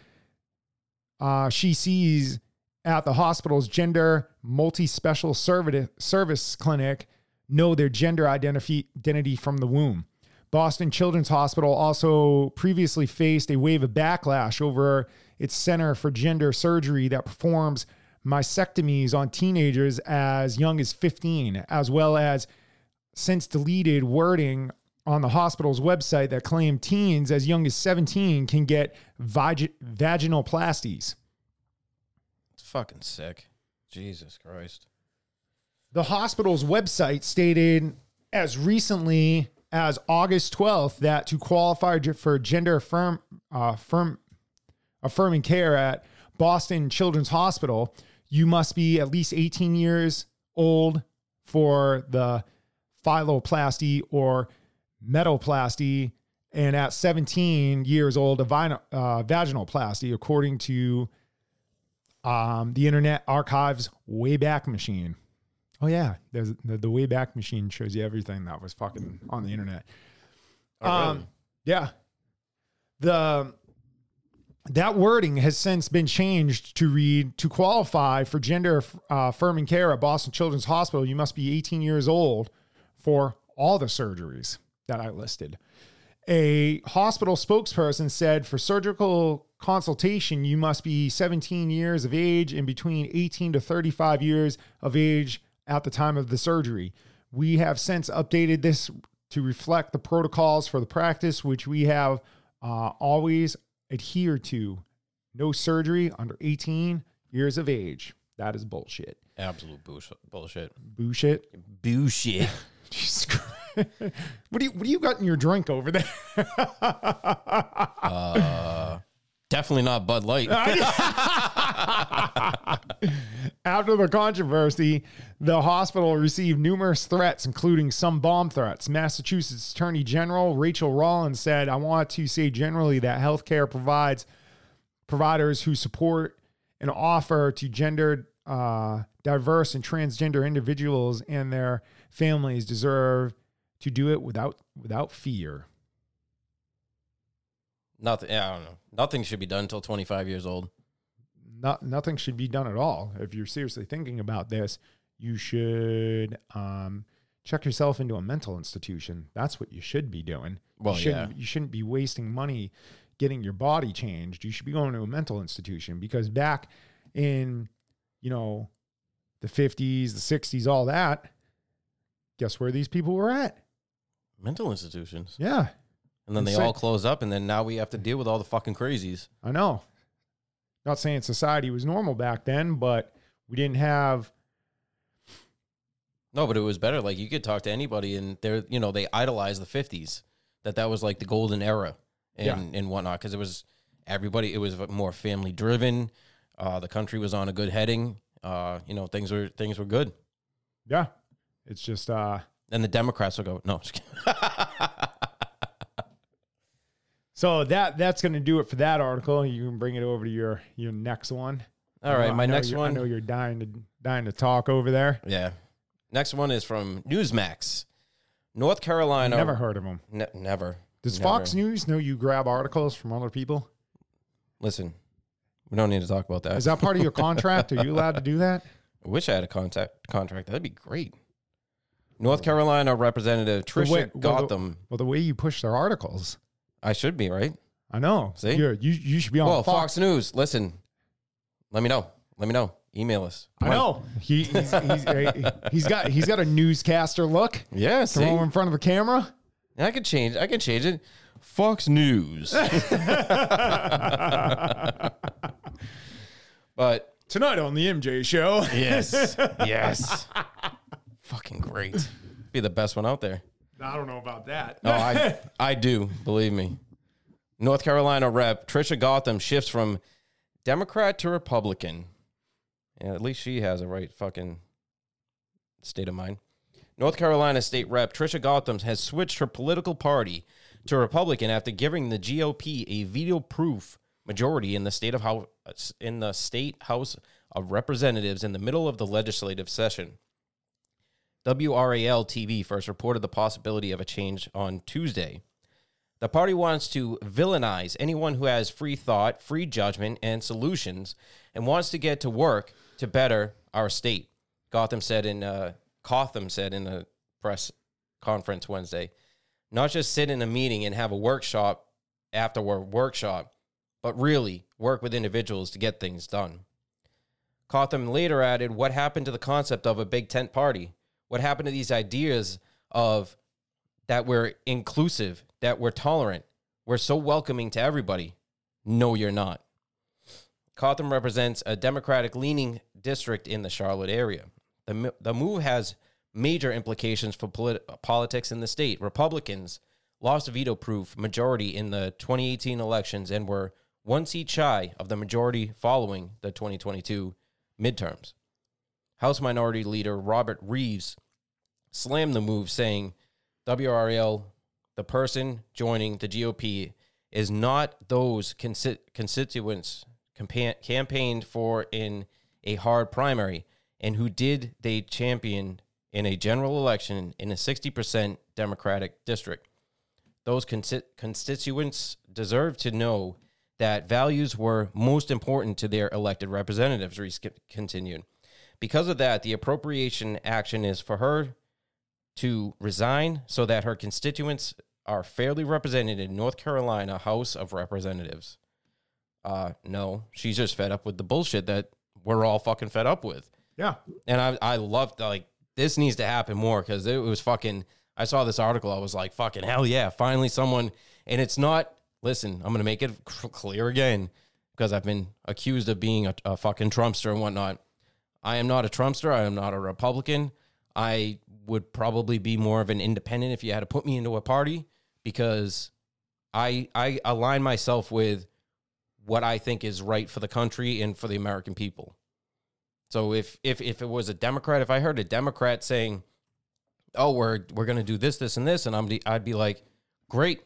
uh, she sees at the hospital's gender multi-special service service clinic know their gender identity from the womb. Boston Children's Hospital also previously faced a wave of backlash over its Center for Gender Surgery that performs mastectomies on teenagers as young as 15, as well as since deleted wording on the hospital's website that claimed teens as young as 17 can get vag- vaginoplasties. It's fucking sick. Jesus Christ. The hospital's website stated as recently as August 12th that to qualify for gender affirm, uh, affirm, affirming care at Boston Children's Hospital, you must be at least 18 years old for the phalloplasty or metoplasty, and at 17 years old, a vino, uh, vaginoplasty, according to um, the Internet Archive's Wayback Machine. Oh yeah, there's the, the Wayback Machine shows you everything that was fucking on the internet. Oh, really? Um, yeah. The that wording has since been changed to read to qualify for gender uh, affirming care at Boston Children's Hospital. You must be 18 years old for all the surgeries that I listed. A hospital spokesperson said for surgical consultation, you must be 17 years of age and between 18 to 35 years of age at the time of the surgery. We have since updated this to reflect the protocols for the practice, which we have uh, always adhered to. No surgery under 18 years of age. That is bullshit. Absolute bullshit. Bullshit. Bullshit. Bullshit. Jesus Christ. what do you what do you got in your drink over there? uh, definitely not Bud Light. After the controversy, the hospital received numerous threats, including some bomb threats. Massachusetts Attorney General Rachel Rollins said, I want to say generally that healthcare provides providers who support and offer to gender uh, diverse and transgender individuals and their families deserve to do it without without fear. Nothing. Yeah, I don't know. Nothing should be done until 25 years old. not nothing should be done at all. If you're seriously thinking about this, you should um, check yourself into a mental institution. That's what you should be doing. Well, you shouldn't, yeah. you shouldn't be wasting money getting your body changed. You should be going to a mental institution because back in, you know, the 50s, the 60s, all that, guess where these people were at? Mental institutions. Yeah, And then they all close up, and then now we have to deal with all the fucking crazies. I know. Not saying society was normal back then, but we didn't have No, but it was better. Like you could talk to anybody, and they're you know they idolize the fifties. That that was like the golden era and Yeah. and whatnot because it was everybody. It was more family driven. Uh, the country was on a good heading. Uh, you know things were things were good. Yeah. It's just uh And the Democrats will go no. So that that's gonna do it for that article. You can bring it over to your your next one. all right, I my next one. I know you're dying to dying to talk over there. Yeah, next one is from Newsmax, North Carolina. Never heard of them. Ne- never. Does Never. Fox News know you grab articles from other people? Listen, we don't need to talk about that. Is that part of your contract? Are you allowed to do that? I wish I had a contact contract. That'd be great. North Carolina Representative Tricia way- well, the- Cotham. Well, the way you push their articles, I should be right. I know. See? You're, you you should be on well, Fox. Fox News. Listen, let me know. Let me know. email us. I know he, he's, he's, he's got he's got a newscaster look. Yeah, see, Throw him in front of a camera. I could change. I can change it. Fox News. but Tonight on the MJ Show. yes, yes, fucking great. Be the best one out there. I don't know about that. No, I I do believe me. North Carolina Rep Tricia Cotham shifts from Democrat to Republican. Yeah, at least she has a right fucking state of mind. North Carolina State Rep Tricia Cotham has switched her political party to Republican after giving the GOP a veto-proof majority in the state of House in the state House of Representatives in the middle of the legislative session. WRAL TV first reported the possibility of a change on Tuesday. The party wants to villainize anyone who has free thought, free judgment, and solutions, and wants to get to work to better our state. Cotham said in uh, Cotham said in a press conference Wednesday, not just sit in a meeting and have a workshop after a workshop, but really work with individuals to get things done. Cotham later added, "What happened to the concept of a big tent party? What happened to these ideas of that we're inclusive, that we're tolerant, we're so welcoming to everybody. No, you're not. Cotham represents a Democratic leaning district in the Charlotte area. The, the move has major implications for polit- politics in the state. Republicans lost veto proof majority in the 2018 elections and were one seat shy of the majority following the 2022 midterms. House Minority Leader Robert Reives slammed the move, saying WRAL, the person joining the GOP, is not those constituents campaigned for in a hard primary and who did they champion in a general election in a 60% Democratic district. Those constituents deserve to know that values were most important to their elected representatives, Reives continued. Because of that, the appropriation action is for her to resign so that her constituents are fairly represented in North Carolina House of Representatives. Uh, no, she's just fed up with the bullshit that we're all fucking fed up with. Yeah. And I, I loved, like, this needs to happen more because it was fucking. I saw this article. I was like, fucking hell yeah. Finally, someone. And it's not, listen, I'm going to make it clear again because I've been accused of being a, a fucking Trumpster and whatnot. I am not a Trumpster. I am not a Republican. I would probably be more of an independent if you had to put me into a party because I I align myself with what I think is right for the country and for the American people. So if if if it was a Democrat, if I heard a Democrat saying, "Oh, we're we're going to do this, this, and this," and I'm I'd be like, "Great,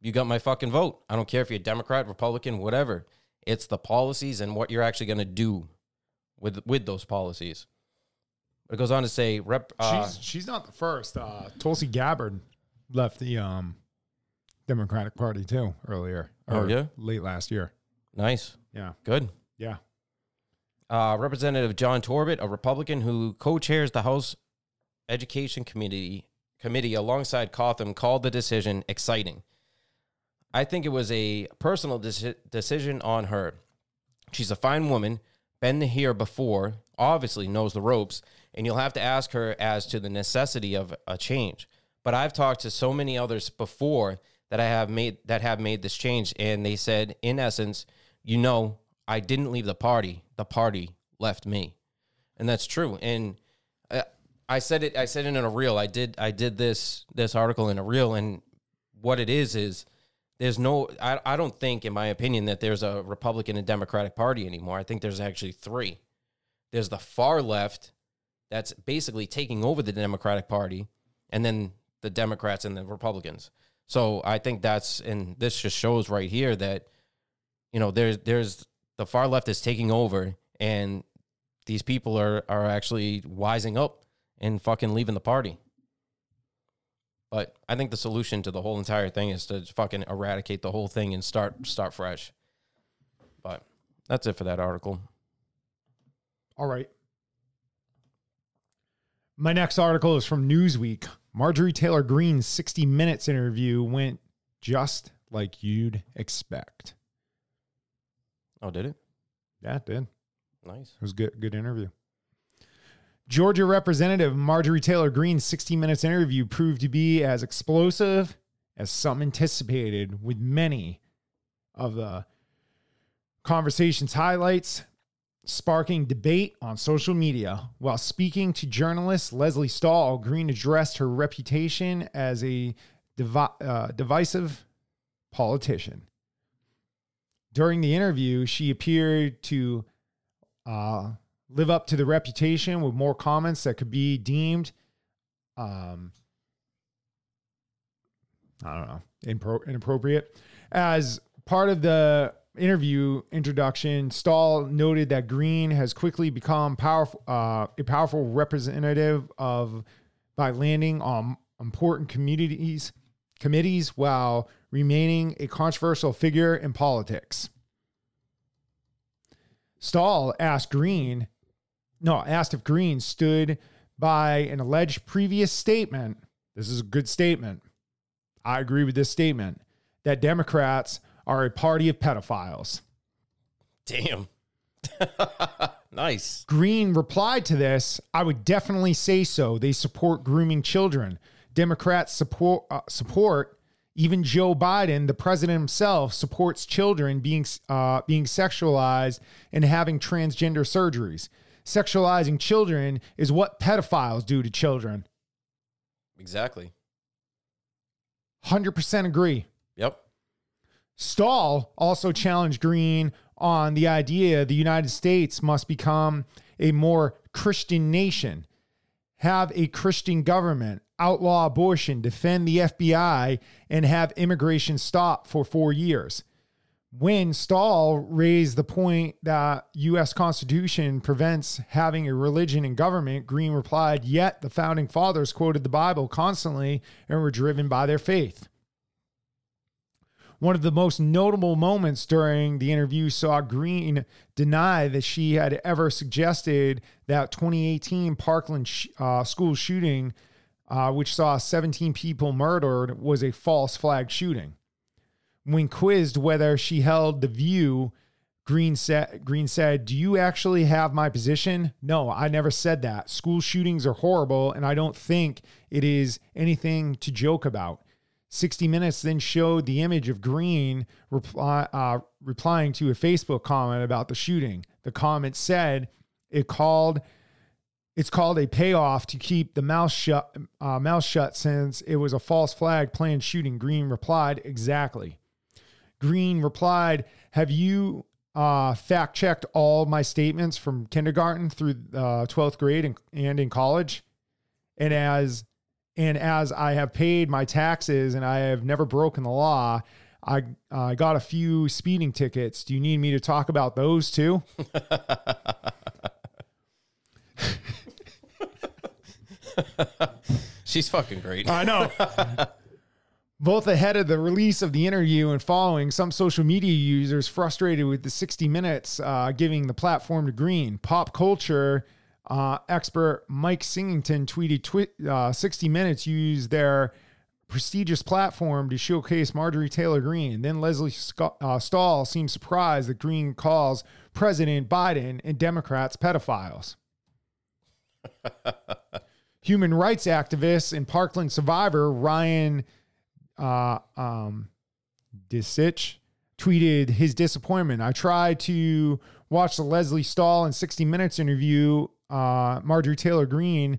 you got my fucking vote. I don't care if you're a Democrat, Republican, whatever. It's the policies and what you're actually going to do with with those policies." But it goes on to say, "Rep." Uh, she's she's not the first. Uh, Tulsi Gabbard left the um, Democratic Party too earlier. Oh yeah, late last year. Nice. Yeah. Good. Yeah. Uh, Representative John Torbett, a Republican who co-chairs the House Education Committee committee alongside Cotham, called the decision exciting. I think it was a personal deci- decision on her. She's a fine woman, been here before, obviously knows the ropes, and you'll have to ask her as to the necessity of a change. But I've talked to so many others before that I have made that have made this change, and they said, in essence, you know, I didn't leave the party; the party left me, and that's true. And uh, I said it. I said it in a reel. I did. I did this this article in a reel, and what it is is there's no. I I don't think, in my opinion, that there's a Republican and Democratic Party anymore. I think there's actually three. There's the far left that's basically taking over the Democratic Party, and then the Democrats and the Republicans. So I think that's and this just shows right here that you know there's there's the far left is taking over and these people are are actually wising up and fucking leaving the party. But I think the solution to the whole entire thing is to fucking eradicate the whole thing and start start fresh. But that's it for that article. All right. My next article is from Newsweek. Marjorie Taylor Greene's 60 Minutes interview went just like you'd expect. Oh, did it? Yeah, it did. Nice. It was good, good interview. Georgia Representative Marjorie Taylor Greene's 60 Minutes interview proved to be as explosive as some anticipated, with many of the conversation's highlights sparking debate on social media. While speaking to journalist Lesley Stahl, Greene addressed her reputation as a divi- uh, divisive politician. During the interview, she appeared to uh, live up to the reputation with more comments that could be deemed, um, I don't know, impro- inappropriate. As part of the interview introduction, Stahl noted that Greene has quickly become powerful, uh, a powerful representative of by landing on important communities committees while remaining a controversial figure in politics. Stahl asked Greene, no, asked if Greene stood by an alleged previous statement. This is a good statement. I agree with this statement that Democrats are a party of pedophiles. Damn. nice. Greene replied to this I would definitely say so. They support grooming children. Democrats support, uh, support even Joe Biden, the president himself, supports children being, uh, being sexualized and having transgender surgeries. Sexualizing children is what pedophiles do to children. Exactly. 100% agree. Yep. Stahl also challenged Greene on the idea the United States must become a more Christian nation, have a Christian government, outlaw abortion, defend the FBI, and have immigration stop for four years. When Stahl raised the point that U.S. Constitution prevents having a religion in government, Greene replied, "Yet the founding fathers quoted the Bible constantly and were driven by their faith." One of the most notable moments during the interview saw Greene deny that she had ever suggested that 2018 Parkland sh- uh, school shooting, uh, which saw 17 people murdered, was a false flag shooting. When quizzed whether she held the view, Greene said, Greene said, Do you actually have my position? No, I never said that. School shootings are horrible, and I don't think it is anything to joke about. 60 Minutes then showed the image of Greene reply, uh, replying to a Facebook comment about the shooting. The comment said it called it's called a payoff to keep the mouth shut uh, mouth shut since it was a false flag planned shooting. green replied, exactly. Greene replied, "Have you uh, fact checked all my statements from kindergarten through uh, 12th grade and, and in college? And as and as I have paid my taxes and I have never broken the law, I I got a few speeding tickets. Do you need me to talk about those too? She's fucking great. I know. Both ahead of the release of the interview and following, some social media users frustrated with the 60 Minutes uh, giving the platform to Greene. Pop culture uh, expert Mike Singleton tweeted twi- uh, 60 Minutes used their prestigious platform to showcase Marjorie Taylor Greene. Then Lesley Sc- uh, Stahl seemed surprised that Greene calls President Biden and Democrats pedophiles. Human rights activist and Parkland survivor Ryan uh, um, Deitsch tweeted his disappointment. I tried to watch the Lesley Stahl and 60 Minutes interview uh, Marjorie Taylor Greene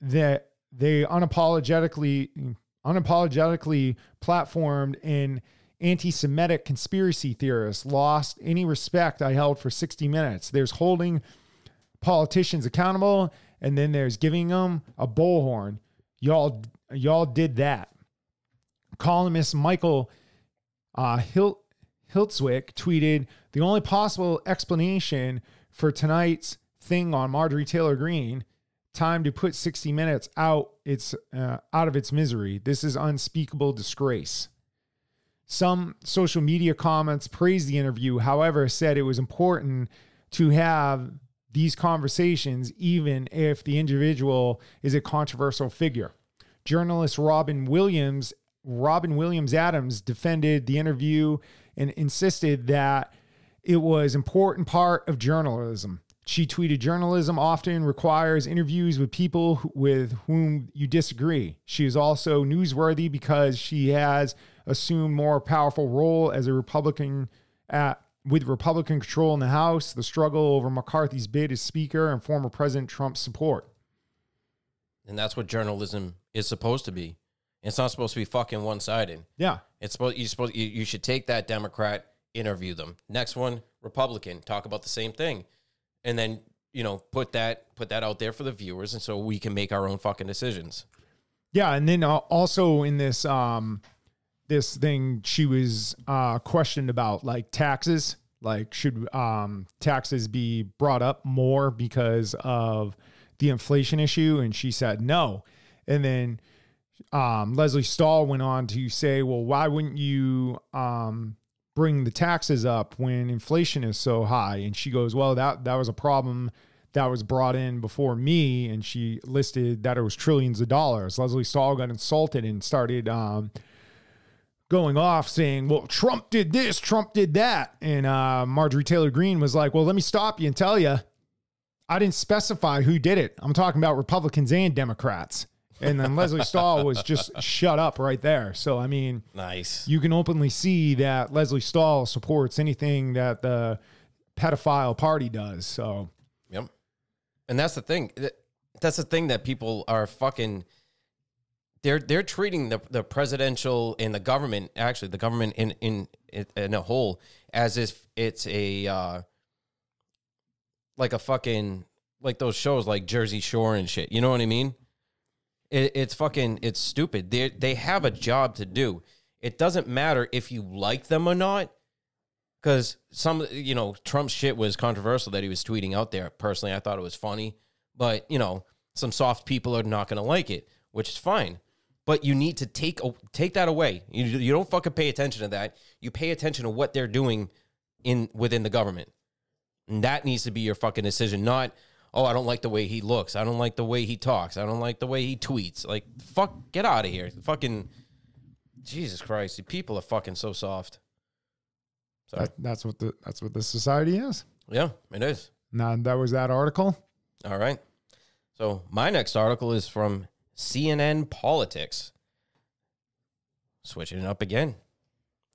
that they unapologetically unapologetically platformed an anti-Semitic conspiracy theorist lost any respect I held for 60 minutes. There's holding politicians accountable, and then there's giving them a bullhorn. Y'all, y'all did that. Columnist Michael uh, Hilt, Hiltzik tweeted the only possible explanation for tonight's thing on Marjorie Taylor Greene. Time to put 60 Minutes out its uh, out of its misery. This is unspeakable disgrace. Some social media comments praised the interview, however, said it was important to have these conversations, even if the individual is a controversial figure. Journalist Robin Williams, Robin Williams Adams defended the interview and insisted that it was important part of journalism. She tweeted, journalism often requires interviews with people with whom you disagree. She is also newsworthy because she has assumed more powerful role as a Republican at with Republican control in the House, the struggle over McCarthy's bid as Speaker and former President Trump's support. And that's what journalism is supposed to be. It's not supposed to be fucking one sided. Yeah. It's supposed you supposed you, you should take that Democrat, interview them. Next one, Republican, talk about the same thing, and then you know put that put that out there for the viewers, and so we can make our own fucking decisions. Yeah, and then uh, also in this um this thing she was uh questioned about like taxes, like should um taxes be brought up more because of the inflation issue and she said no. And then um Lesley Stahl went on to say, "Well, why wouldn't you um bring the taxes up when inflation is so high?" And she goes, "Well, that that was a problem that was brought in before me and she listed that it was trillions of dollars. Lesley Stahl got insulted and started um, going off saying, well, Trump did this, Trump did that. And uh, Marjorie Taylor Greene was like, well, let me stop you and tell you, I didn't specify who did it. I'm talking about Republicans and Democrats. And then Lesley Stahl was just shut up right there. So, I mean, Nice. you can openly see that Lesley Stahl supports anything that the pedophile party does. So, Yep. And that's the thing. That's the thing that people are fucking. They're they're treating the the presidential and the government actually the government in in in a whole as if it's a uh, like a fucking like those shows like Jersey Shore and shit. You know what I mean? It, it's fucking it's stupid. They they have a job to do. It doesn't matter if you like them or not because some you know Trump's shit was controversial that he was tweeting out there. Personally, I thought it was funny, but you know some soft people are not going to like it, which is fine. But you need to take take that away. You you don't fucking pay attention to that. You pay attention to what they're doing in within the government, and that needs to be your fucking decision. Not oh I don't like the way he looks. I don't like the way he talks. I don't like the way he tweets. Like fuck, get out of here. Fucking Jesus Christ, people are fucking so soft. Sorry. that, that's what the that's what the society is. Yeah, it is. Now, that was that article. All right. So my next article is from CNN Politics. Switching it up again.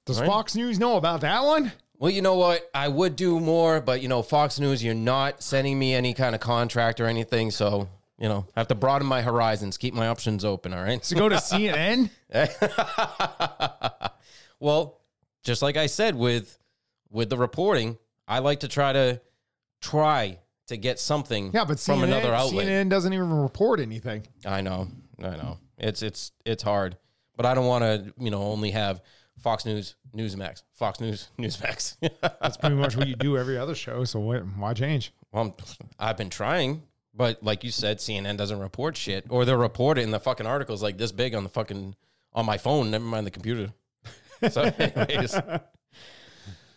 Does Right. Fox News know about that one? Well, you know what? I would do more, but you know, Fox News, you're not sending me any kind of contract or anything, so you know, I have to broaden my horizons, keep my options open. All right. To go to CNN? well, just like I said with with the reporting, I like to try to try to get something Yeah, but from another outlet. CNN doesn't even report anything. I know, I know. It's it's it's hard, but I don't want to, you know, only have Fox News, Newsmax, Fox News, Newsmax. That's pretty much what you do every other show. So what, why change? well, I'm- I've been trying, but like you said, CNN doesn't report shit, or they'll report it in the fucking articles like this big on the fucking on my phone. Never mind the computer. So, anyways,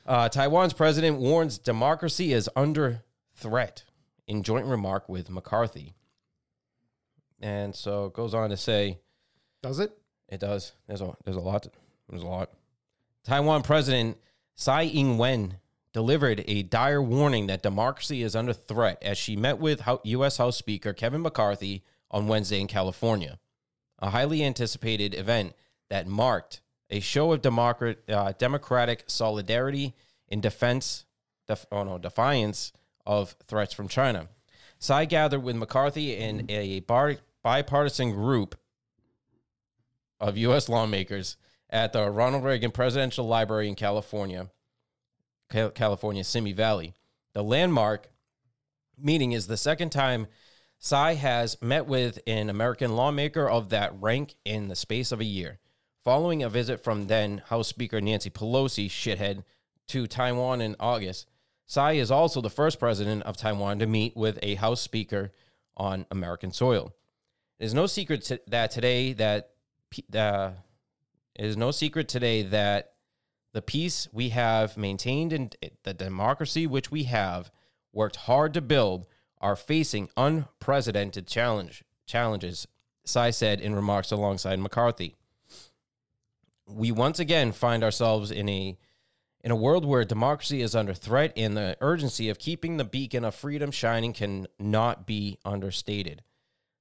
uh, Taiwan's president warns democracy is under threat in joint remark with McCarthy, and so it goes on to say. Does it? It does. There's a there's a lot. There's a lot. Taiwan President Tsai Ing-wen delivered a dire warning that democracy is under threat as she met with U.S. House Speaker Kevin McCarthy on Wednesday in California, a highly anticipated event that marked a show of uh, democratic solidarity in defense, def, oh no, defiance of threats from China. Tsai gathered with McCarthy in a bar, bipartisan group of U.S. lawmakers at the Ronald Reagan Presidential Library in California, California, Simi Valley. The landmark meeting is the second time Tsai has met with an American lawmaker of that rank in the space of a year. Following a visit from then House Speaker Nancy Pelosi, shithead, to Taiwan in August, Tsai is also the first president of Taiwan to meet with a House Speaker on American soil. It is no secret to, that today that uh, it is no secret today that the peace we have maintained and the democracy which we have worked hard to build are facing unprecedented challenge challenges. Tsai said in remarks alongside McCarthy. We once again find ourselves in a In a world where democracy is under threat and the urgency of keeping the beacon of freedom shining cannot be understated.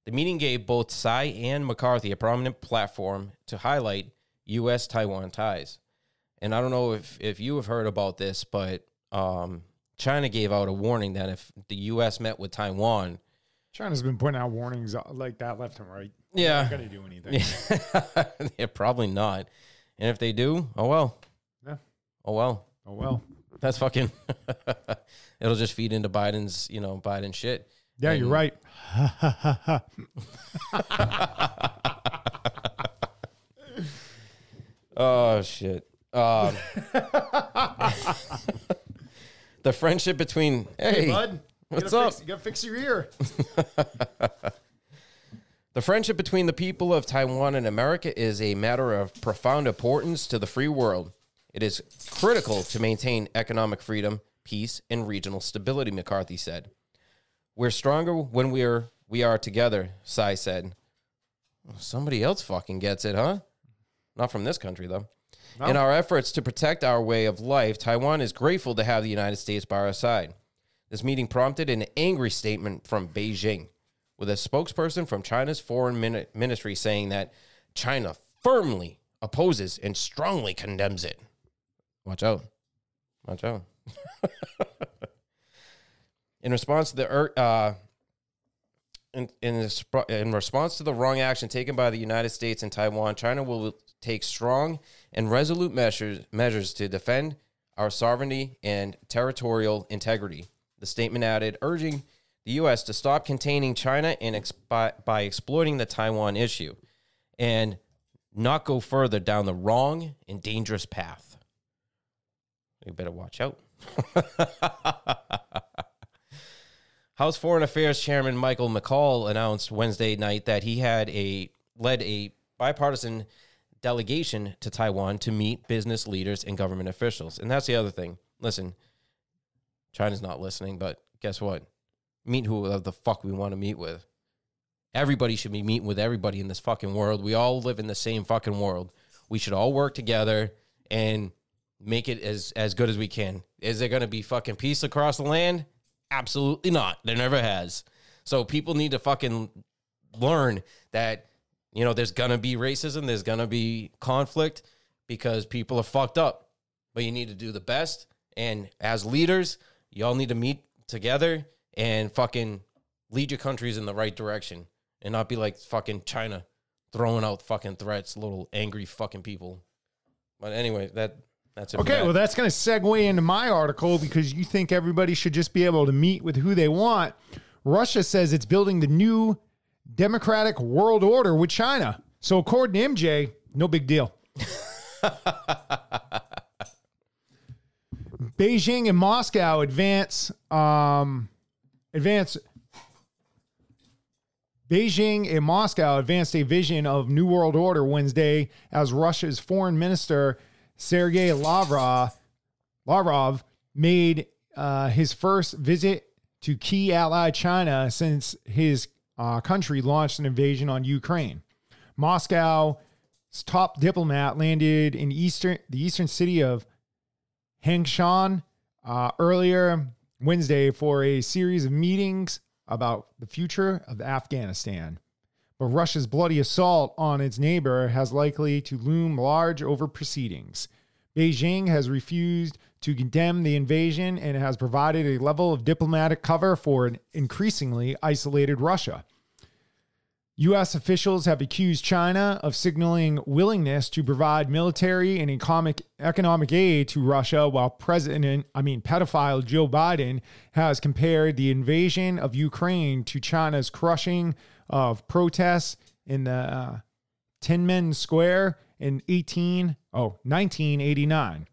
The meeting gave both Tsai and McCarthy a prominent platform to highlight U.S. Taiwan ties. And I don't know if, if you have heard about this, but um, China gave out a warning that if the U.S. met with Taiwan, China's been putting out warnings uh, like that left and right. Yeah. They're not going to do anything. yeah, probably not. And if they do, oh well. Yeah. Oh well. Oh, well. That's fucking. It'll just feed into Biden's, you know, Biden shit. Yeah, you're right. Oh shit. Um, the friendship between hey, Bud, what's up? Fix, you got to fix your ear. The friendship between the people of Taiwan and America is a matter of profound importance to the free world. It is critical to maintain economic freedom, peace, and regional stability, McCarthy said. We're stronger when we're we are together, Tsai said. Somebody else fucking gets it, huh? Not from this country though. In our efforts to protect our way of life, Taiwan is grateful to have the United States by our side. This meeting prompted an angry statement from Beijing, with a spokesperson from China's foreign Min- ministry saying that China firmly opposes and strongly condemns it. Watch out. Watch out. in response to the ur- uh, in, in, in response to the wrong action taken by the United States and Taiwan, China will take strong and resolute measures measures to defend our sovereignty and territorial integrity. The statement added, urging the U.S. to stop containing China and by exploiting the Taiwan issue, and not go further down the wrong and dangerous path. You better watch out. House Foreign Affairs Chairman Michael McCaul announced Wednesday night that he had a led a bipartisan delegation to Taiwan to meet business leaders and government officials. And that's the other thing. Listen, China's not listening, but guess what? Meet who the fuck we want to meet with. Everybody should be meeting with everybody in this fucking world. We all live in the same fucking world. We should all work together and make it as as good as we can. Is there going to be fucking peace across the land? Absolutely not. There never has. So people need to fucking learn that you know there's to be racism, there's to be conflict because people are fucked up. But you need to do the best and as leaders, y'all need to meet together and fucking lead your countries in the right direction and not be like fucking China throwing out fucking threats, little angry fucking people. But anyway, that that's it. Okay, that. well, that's going to segue into my article because you think everybody should just be able to meet with who they want. Russia says it's building the new democratic world order with China. So, according to MJ, no big deal. Beijing and Moscow advance um, advance Beijing and Moscow advanced a vision of New World Order Wednesday as Russia's foreign minister Sergei Lavrov, Lavrov made uh, his first visit to key ally China since his uh, country launched an invasion on Ukraine. Moscow's top diplomat landed in eastern the eastern city of Huangshan uh, earlier Wednesday for a series of meetings about the future of Afghanistan. But Russia's bloody assault on its neighbor has likely to loom large over proceedings. Beijing has refused to condemn the invasion and has provided a level of diplomatic cover for an increasingly isolated Russia. U.S. officials have accused China of signaling willingness to provide military and economic aid to Russia, while President, I mean, pedophile Joe Biden has compared the invasion of Ukraine to China's crushing of protests in the uh, Tiananmen Square in 18 oh 1989.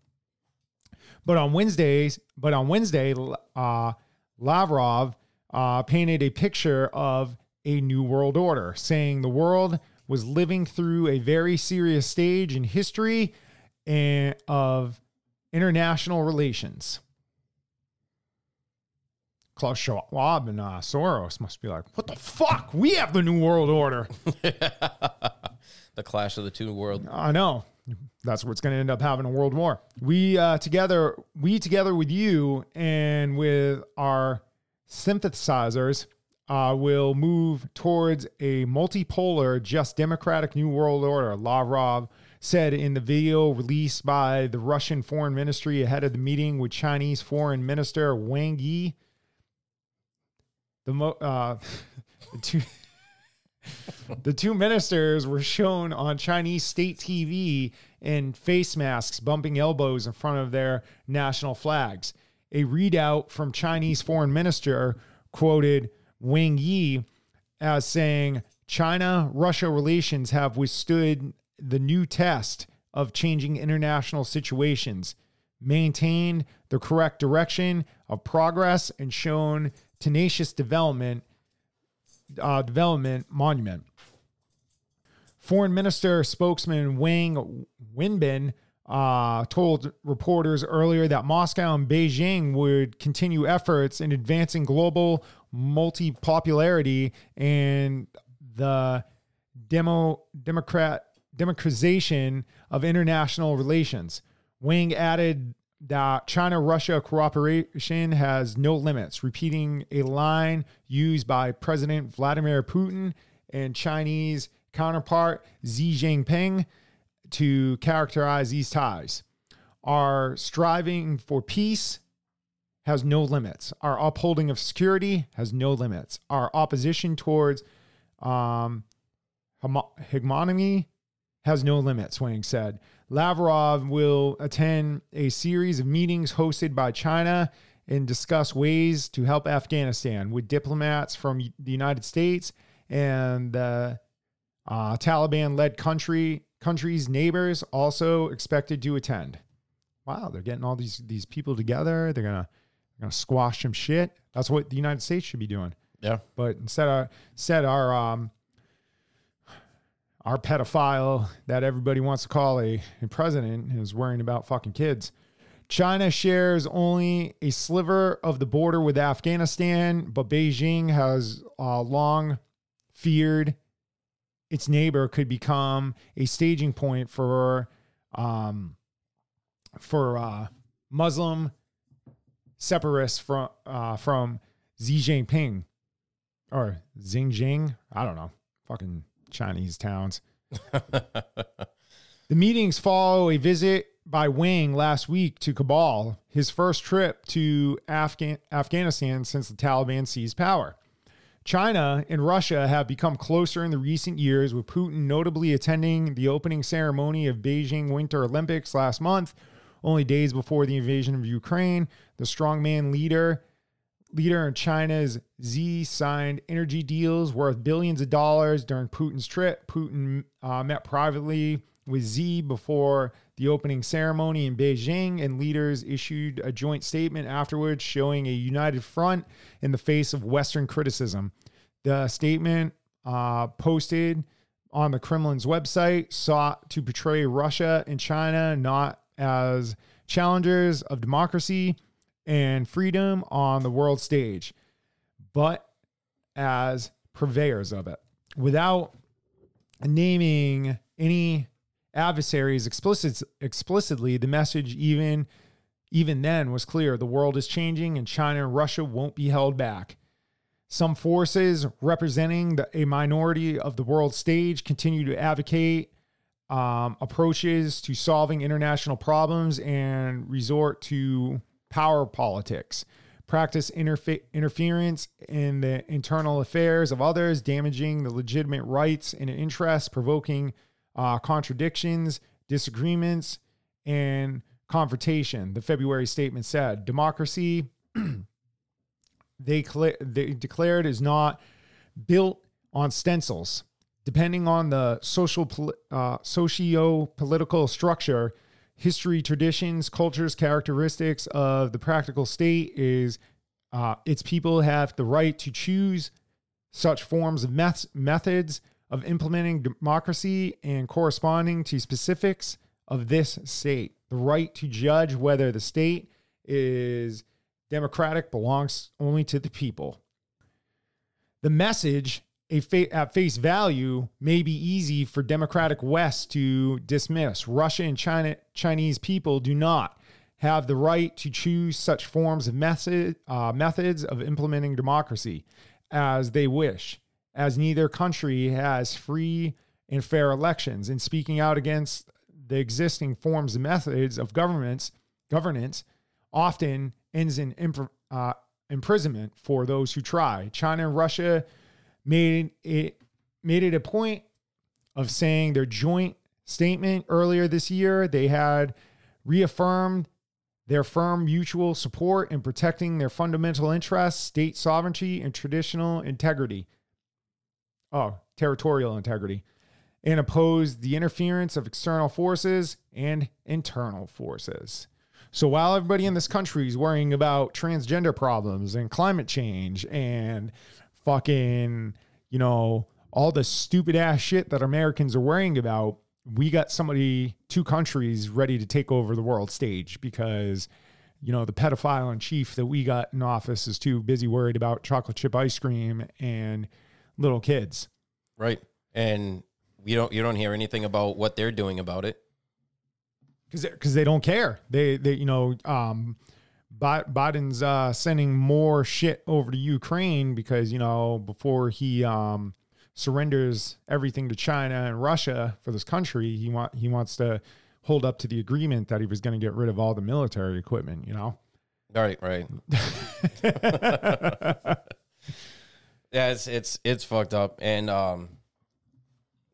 But on Wednesdays, but on Wednesday, uh, Lavrov uh, painted a picture of a new world order, saying the world was living through a very serious stage in history and of international relations. Klaus Schwab and uh, Soros must be like, what the fuck? We have the new world order. the clash of the two world. I know. That's what's going to end up having a world war. We uh, together, we together with you and with our synthesizers, uh, will move towards a multipolar, just democratic new world order. Lavrov said in the video released by the Russian Foreign Ministry ahead of the meeting with Chinese Foreign Minister Wang Yi. The mo- uh, the two. the two ministers were shown on Chinese state TV in face masks, bumping elbows in front of their national flags. A readout from Chinese foreign minister quoted Wang Yi as saying, China Russia relations have withstood the new test of changing international situations, maintained the correct direction of progress, and shown tenacious development uh, development monument. Foreign Minister spokesman Wang Wenbin uh, told reporters earlier that Moscow and Beijing would continue efforts in advancing global multipolarity and the demo democrat democratization of international relations. Wang added that China Russia cooperation has no limits, repeating a line used by President Vladimir Putin and Chinese counterpart Xi Jinping to characterize these ties. Our striving for peace has no limits. Our upholding of security has no limits. Our opposition towards um, hegemony has no limits, Wang said. Lavrov will attend a series of meetings hosted by China and discuss ways to help Afghanistan with diplomats from the United States and the uh, Taliban led country countries neighbors also expected to attend. Wow, they're getting all these these people together. They're gonna they're gonna squash some shit. That's what the United States should be doing. Yeah. But instead of said our um our pedophile that everybody wants to call a, a president is worrying about fucking kids. China shares only a sliver of the border with Afghanistan, but Beijing has uh, long feared its neighbor could become a staging point for um, for uh, Muslim separatists from uh, from Xi Jinping or Xinjiang. I don't know. Fucking Chinese towns. the meetings follow a visit by Wang last week to Kabul, his first trip to Afghan- Afghanistan since the Taliban seized power. China and Russia have become closer in the recent years, with Putin notably attending the opening ceremony of Beijing Winter Olympics last month, only days before the invasion of Ukraine. The strongman leader leader in China's Xi signed energy deals worth billions of dollars during Putin's trip. Putin uh, met privately with Xi before the opening ceremony in Beijing, and leaders issued a joint statement afterwards showing a united front in the face of Western criticism. The statement uh, posted on the Kremlin's website sought to portray Russia and China not as challengers of democracy and freedom on the world stage, but as purveyors of it without naming any adversaries explicit, explicitly the message even even then was clear. The world is changing and china and russia won't be held back. Some forces representing the, a minority of the world stage continue to advocate um, approaches to solving international problems and resort to power politics, practice interfe- interference in the internal affairs of others, damaging the legitimate rights and interests, provoking uh, contradictions, disagreements, and confrontation. The February statement said democracy, they, cl- they declared, is not built on stencils. Depending on the social uh, socio political structure, history, traditions, cultures, characteristics of the practical state is uh, its people have the right to choose such forms of met- methods of implementing democracy and corresponding to specifics of this state. The right to judge whether the state is democratic belongs only to the people. The message at face value may be easy for democratic West to dismiss. Russia and China Chinese people do not have the right to choose such forms of method, uh, methods of implementing democracy as they wish, as neither country has free and fair elections. And speaking out against the existing forms and methods of governments governance often ends in impr- uh, imprisonment for those who try. China and Russia made it made it a point of saying their joint statement earlier this year. They had reaffirmed their firm mutual support in protecting their fundamental interests, state sovereignty, and traditional integrity. Oh, territorial integrity. And oppose the interference of external forces and internal forces. So while everybody in this country is worrying about transgender problems and climate change and fucking, you know, all the stupid ass shit that Americans are worrying about, we got somebody, two countries ready to take over the world stage because, you know, the pedophile in chief that we got in office is too busy worried about chocolate chip ice cream and little kids. Right. And you don't you don't hear anything about what they're doing about it. because because they don't care. They they you know um, Biden's uh, sending more shit over to Ukraine because you know before he um, surrenders everything to China and Russia for this country, he want he wants to hold up to the agreement that he was going to get rid of all the military equipment. You know. Right, right. yeah, it's it's it's fucked up. And um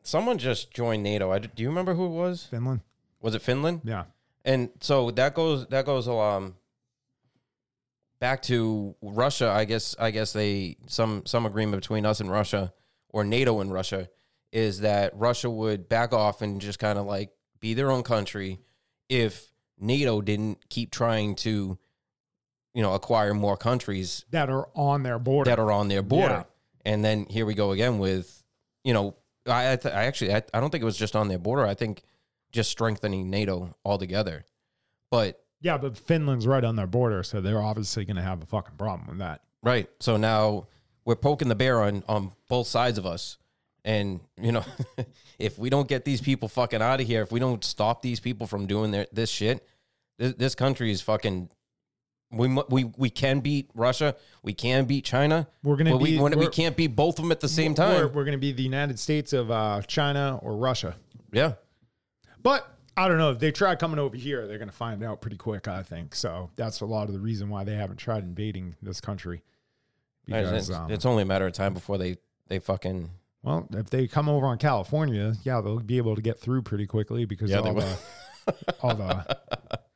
someone just joined NATO. I, do you remember who it was? Finland. Was it Finland? Yeah. And so that goes that goes um back to Russia. I guess I guess they some some agreement between us and Russia or NATO and Russia is that Russia would back off and just kind of like be their own country if NATO didn't keep trying to you know acquire more countries That are on their border. that are on their border. Yeah. And then here we go again with, you know, I I, th- I actually I, I don't think it was just on their border. I think just strengthening NATO altogether. But yeah, but Finland's right on their border, so they're obviously going to have a fucking problem with that. right, so now we're poking the bear on on both sides of us. And you know, if we don't get these people fucking out of here, if we don't stop these people from doing their this shit, this, this country is fucking. We mu- we we can beat Russia. We can beat China. We're gonna but we, be- we, we we're- can't beat both of them at the same We're, time. we're going to be the United States of uh, China or Russia. Yeah. But I don't know if they try coming over here, they're going to find out pretty quick. I think so. That's a lot of the reason why they haven't tried invading this country. It's, Because um, it's only a matter of time before they they fucking well, if they come over on California, yeah, they'll be able to get through pretty quickly because Yeah, all they the all the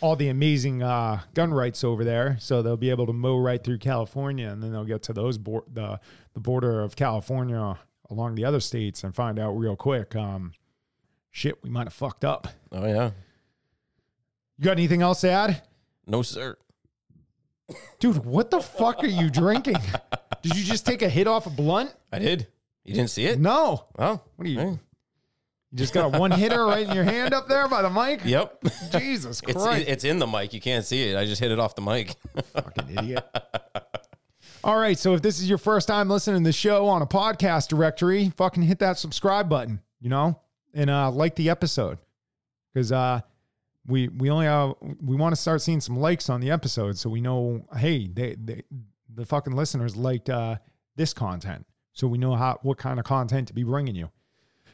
all the amazing uh, gun rights over there. So they'll be able to mow right through California, and then they'll get to those bor- the the border of California along the other states and find out real quick. Um, shit, we might have fucked up. oh yeah You got anything else to add? no sir Dude, what the fuck are you drinking? Did you just take a hit off a blunt? I did you didn't see it No. well What are you? hey. You just got a one hitter right in your hand up there by the mic? yep Jesus it's Christ. it's in the mic you can't see it I just hit it off the mic Fucking idiot. All right. So if this is your first time listening to the show on a podcast directory, fucking hit that subscribe button, you know, and uh, like the episode. Because uh, we we only have, we want to start seeing some likes on the episode so we know, hey, they, they the fucking listeners liked uh, this content. So we know how what kind of content to be bringing you.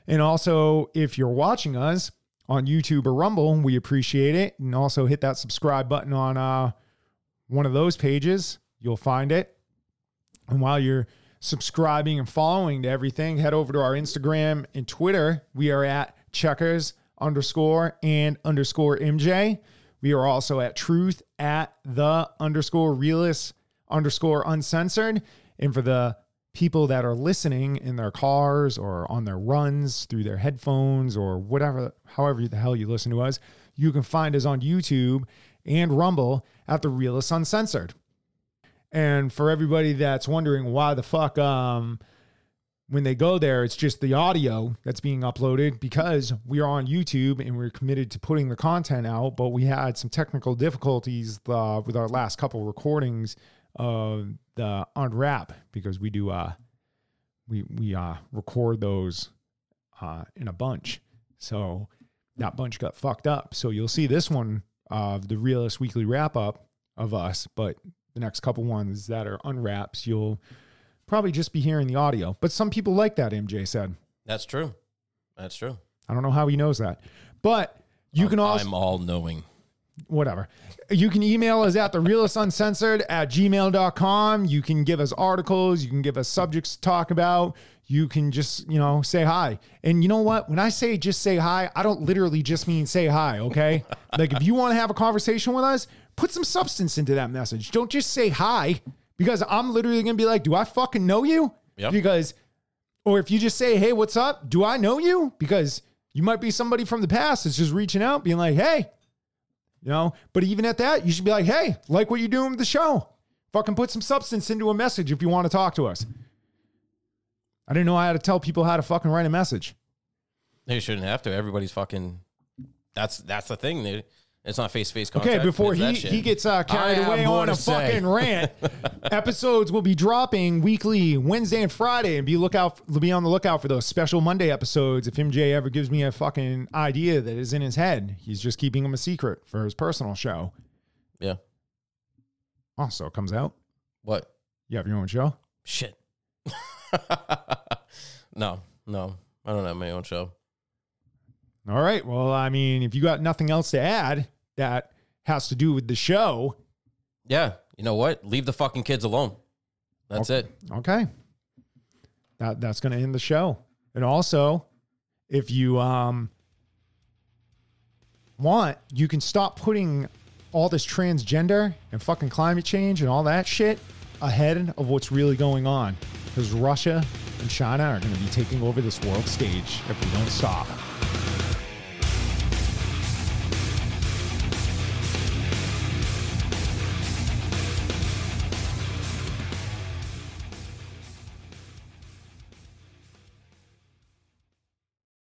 And also, if you're watching us on YouTube or Rumble, we appreciate it. And also hit that subscribe button on uh, one of those pages. You'll find it. And while you're subscribing and following to everything, head over to our Instagram and Twitter. We are at checkers underscore and underscore MJ. We are also at truth at the underscore realist underscore uncensored. And for the people that are listening in their cars or on their runs through their headphones or whatever, however the hell you listen to us, you can find us on YouTube and Rumble at the realist uncensored. And for everybody that's wondering why the fuck um when they go there it's just the audio that's being uploaded because we are on YouTube and we're committed to putting the content out, but we had some technical difficulties uh, with our last couple recordings of the unwrap because we do uh we we uh, record those uh, in a bunch. So that bunch got fucked up. So you'll see this one of the realist weekly wrap up of us, but the next couple ones that are unwraps, you'll probably just be hearing the audio. But some people like that. MJ said. That's true. That's true. I don't know how he knows that, but you can also I'm all knowing. Whatever. You can email us at the realist uncensored at gmail.com. You can give us articles. You can give us subjects to talk about. You can just, you know, say hi. And you know what? When I say just say hi, I don't literally just mean say hi, okay? like if you want to have a conversation with us, put some substance into that message. Don't just say hi because I'm literally going to be like, do I fucking know you? Yep. Because, or if you just say, hey, what's up? Do I know you? Because you might be somebody from the past that's just reaching out, being like, hey, you know, but even at that, you should be like, hey, like what you're doing with the show. Fucking put some substance into a message if you want to talk to us. I didn't know had to tell people how to fucking write a message. They shouldn't have to. Everybody's fucking. That's that's the thing. They, it's not face to face contact. Okay, before he, he gets uh, carried away on a say. fucking rant, episodes will be dropping weekly Wednesday and Friday, and be lookout be on the lookout for those special Monday episodes. If MJ ever gives me a fucking idea that is in his head, he's just keeping them a secret for his personal show. Yeah. Also, it comes out. What? You have your own show. Shit. no, no. I don't have my own show. All right. Well, I mean, if you got nothing else to add that has to do with the show, Yeah. You know what? Leave the fucking kids alone. That's it. okay. That that's going to end the show. And also, if you um want, you can stop putting all this transgender and fucking climate change and all that shit ahead of what's really going on. Because Russia and China are going to be taking over this world stage if we don't stop.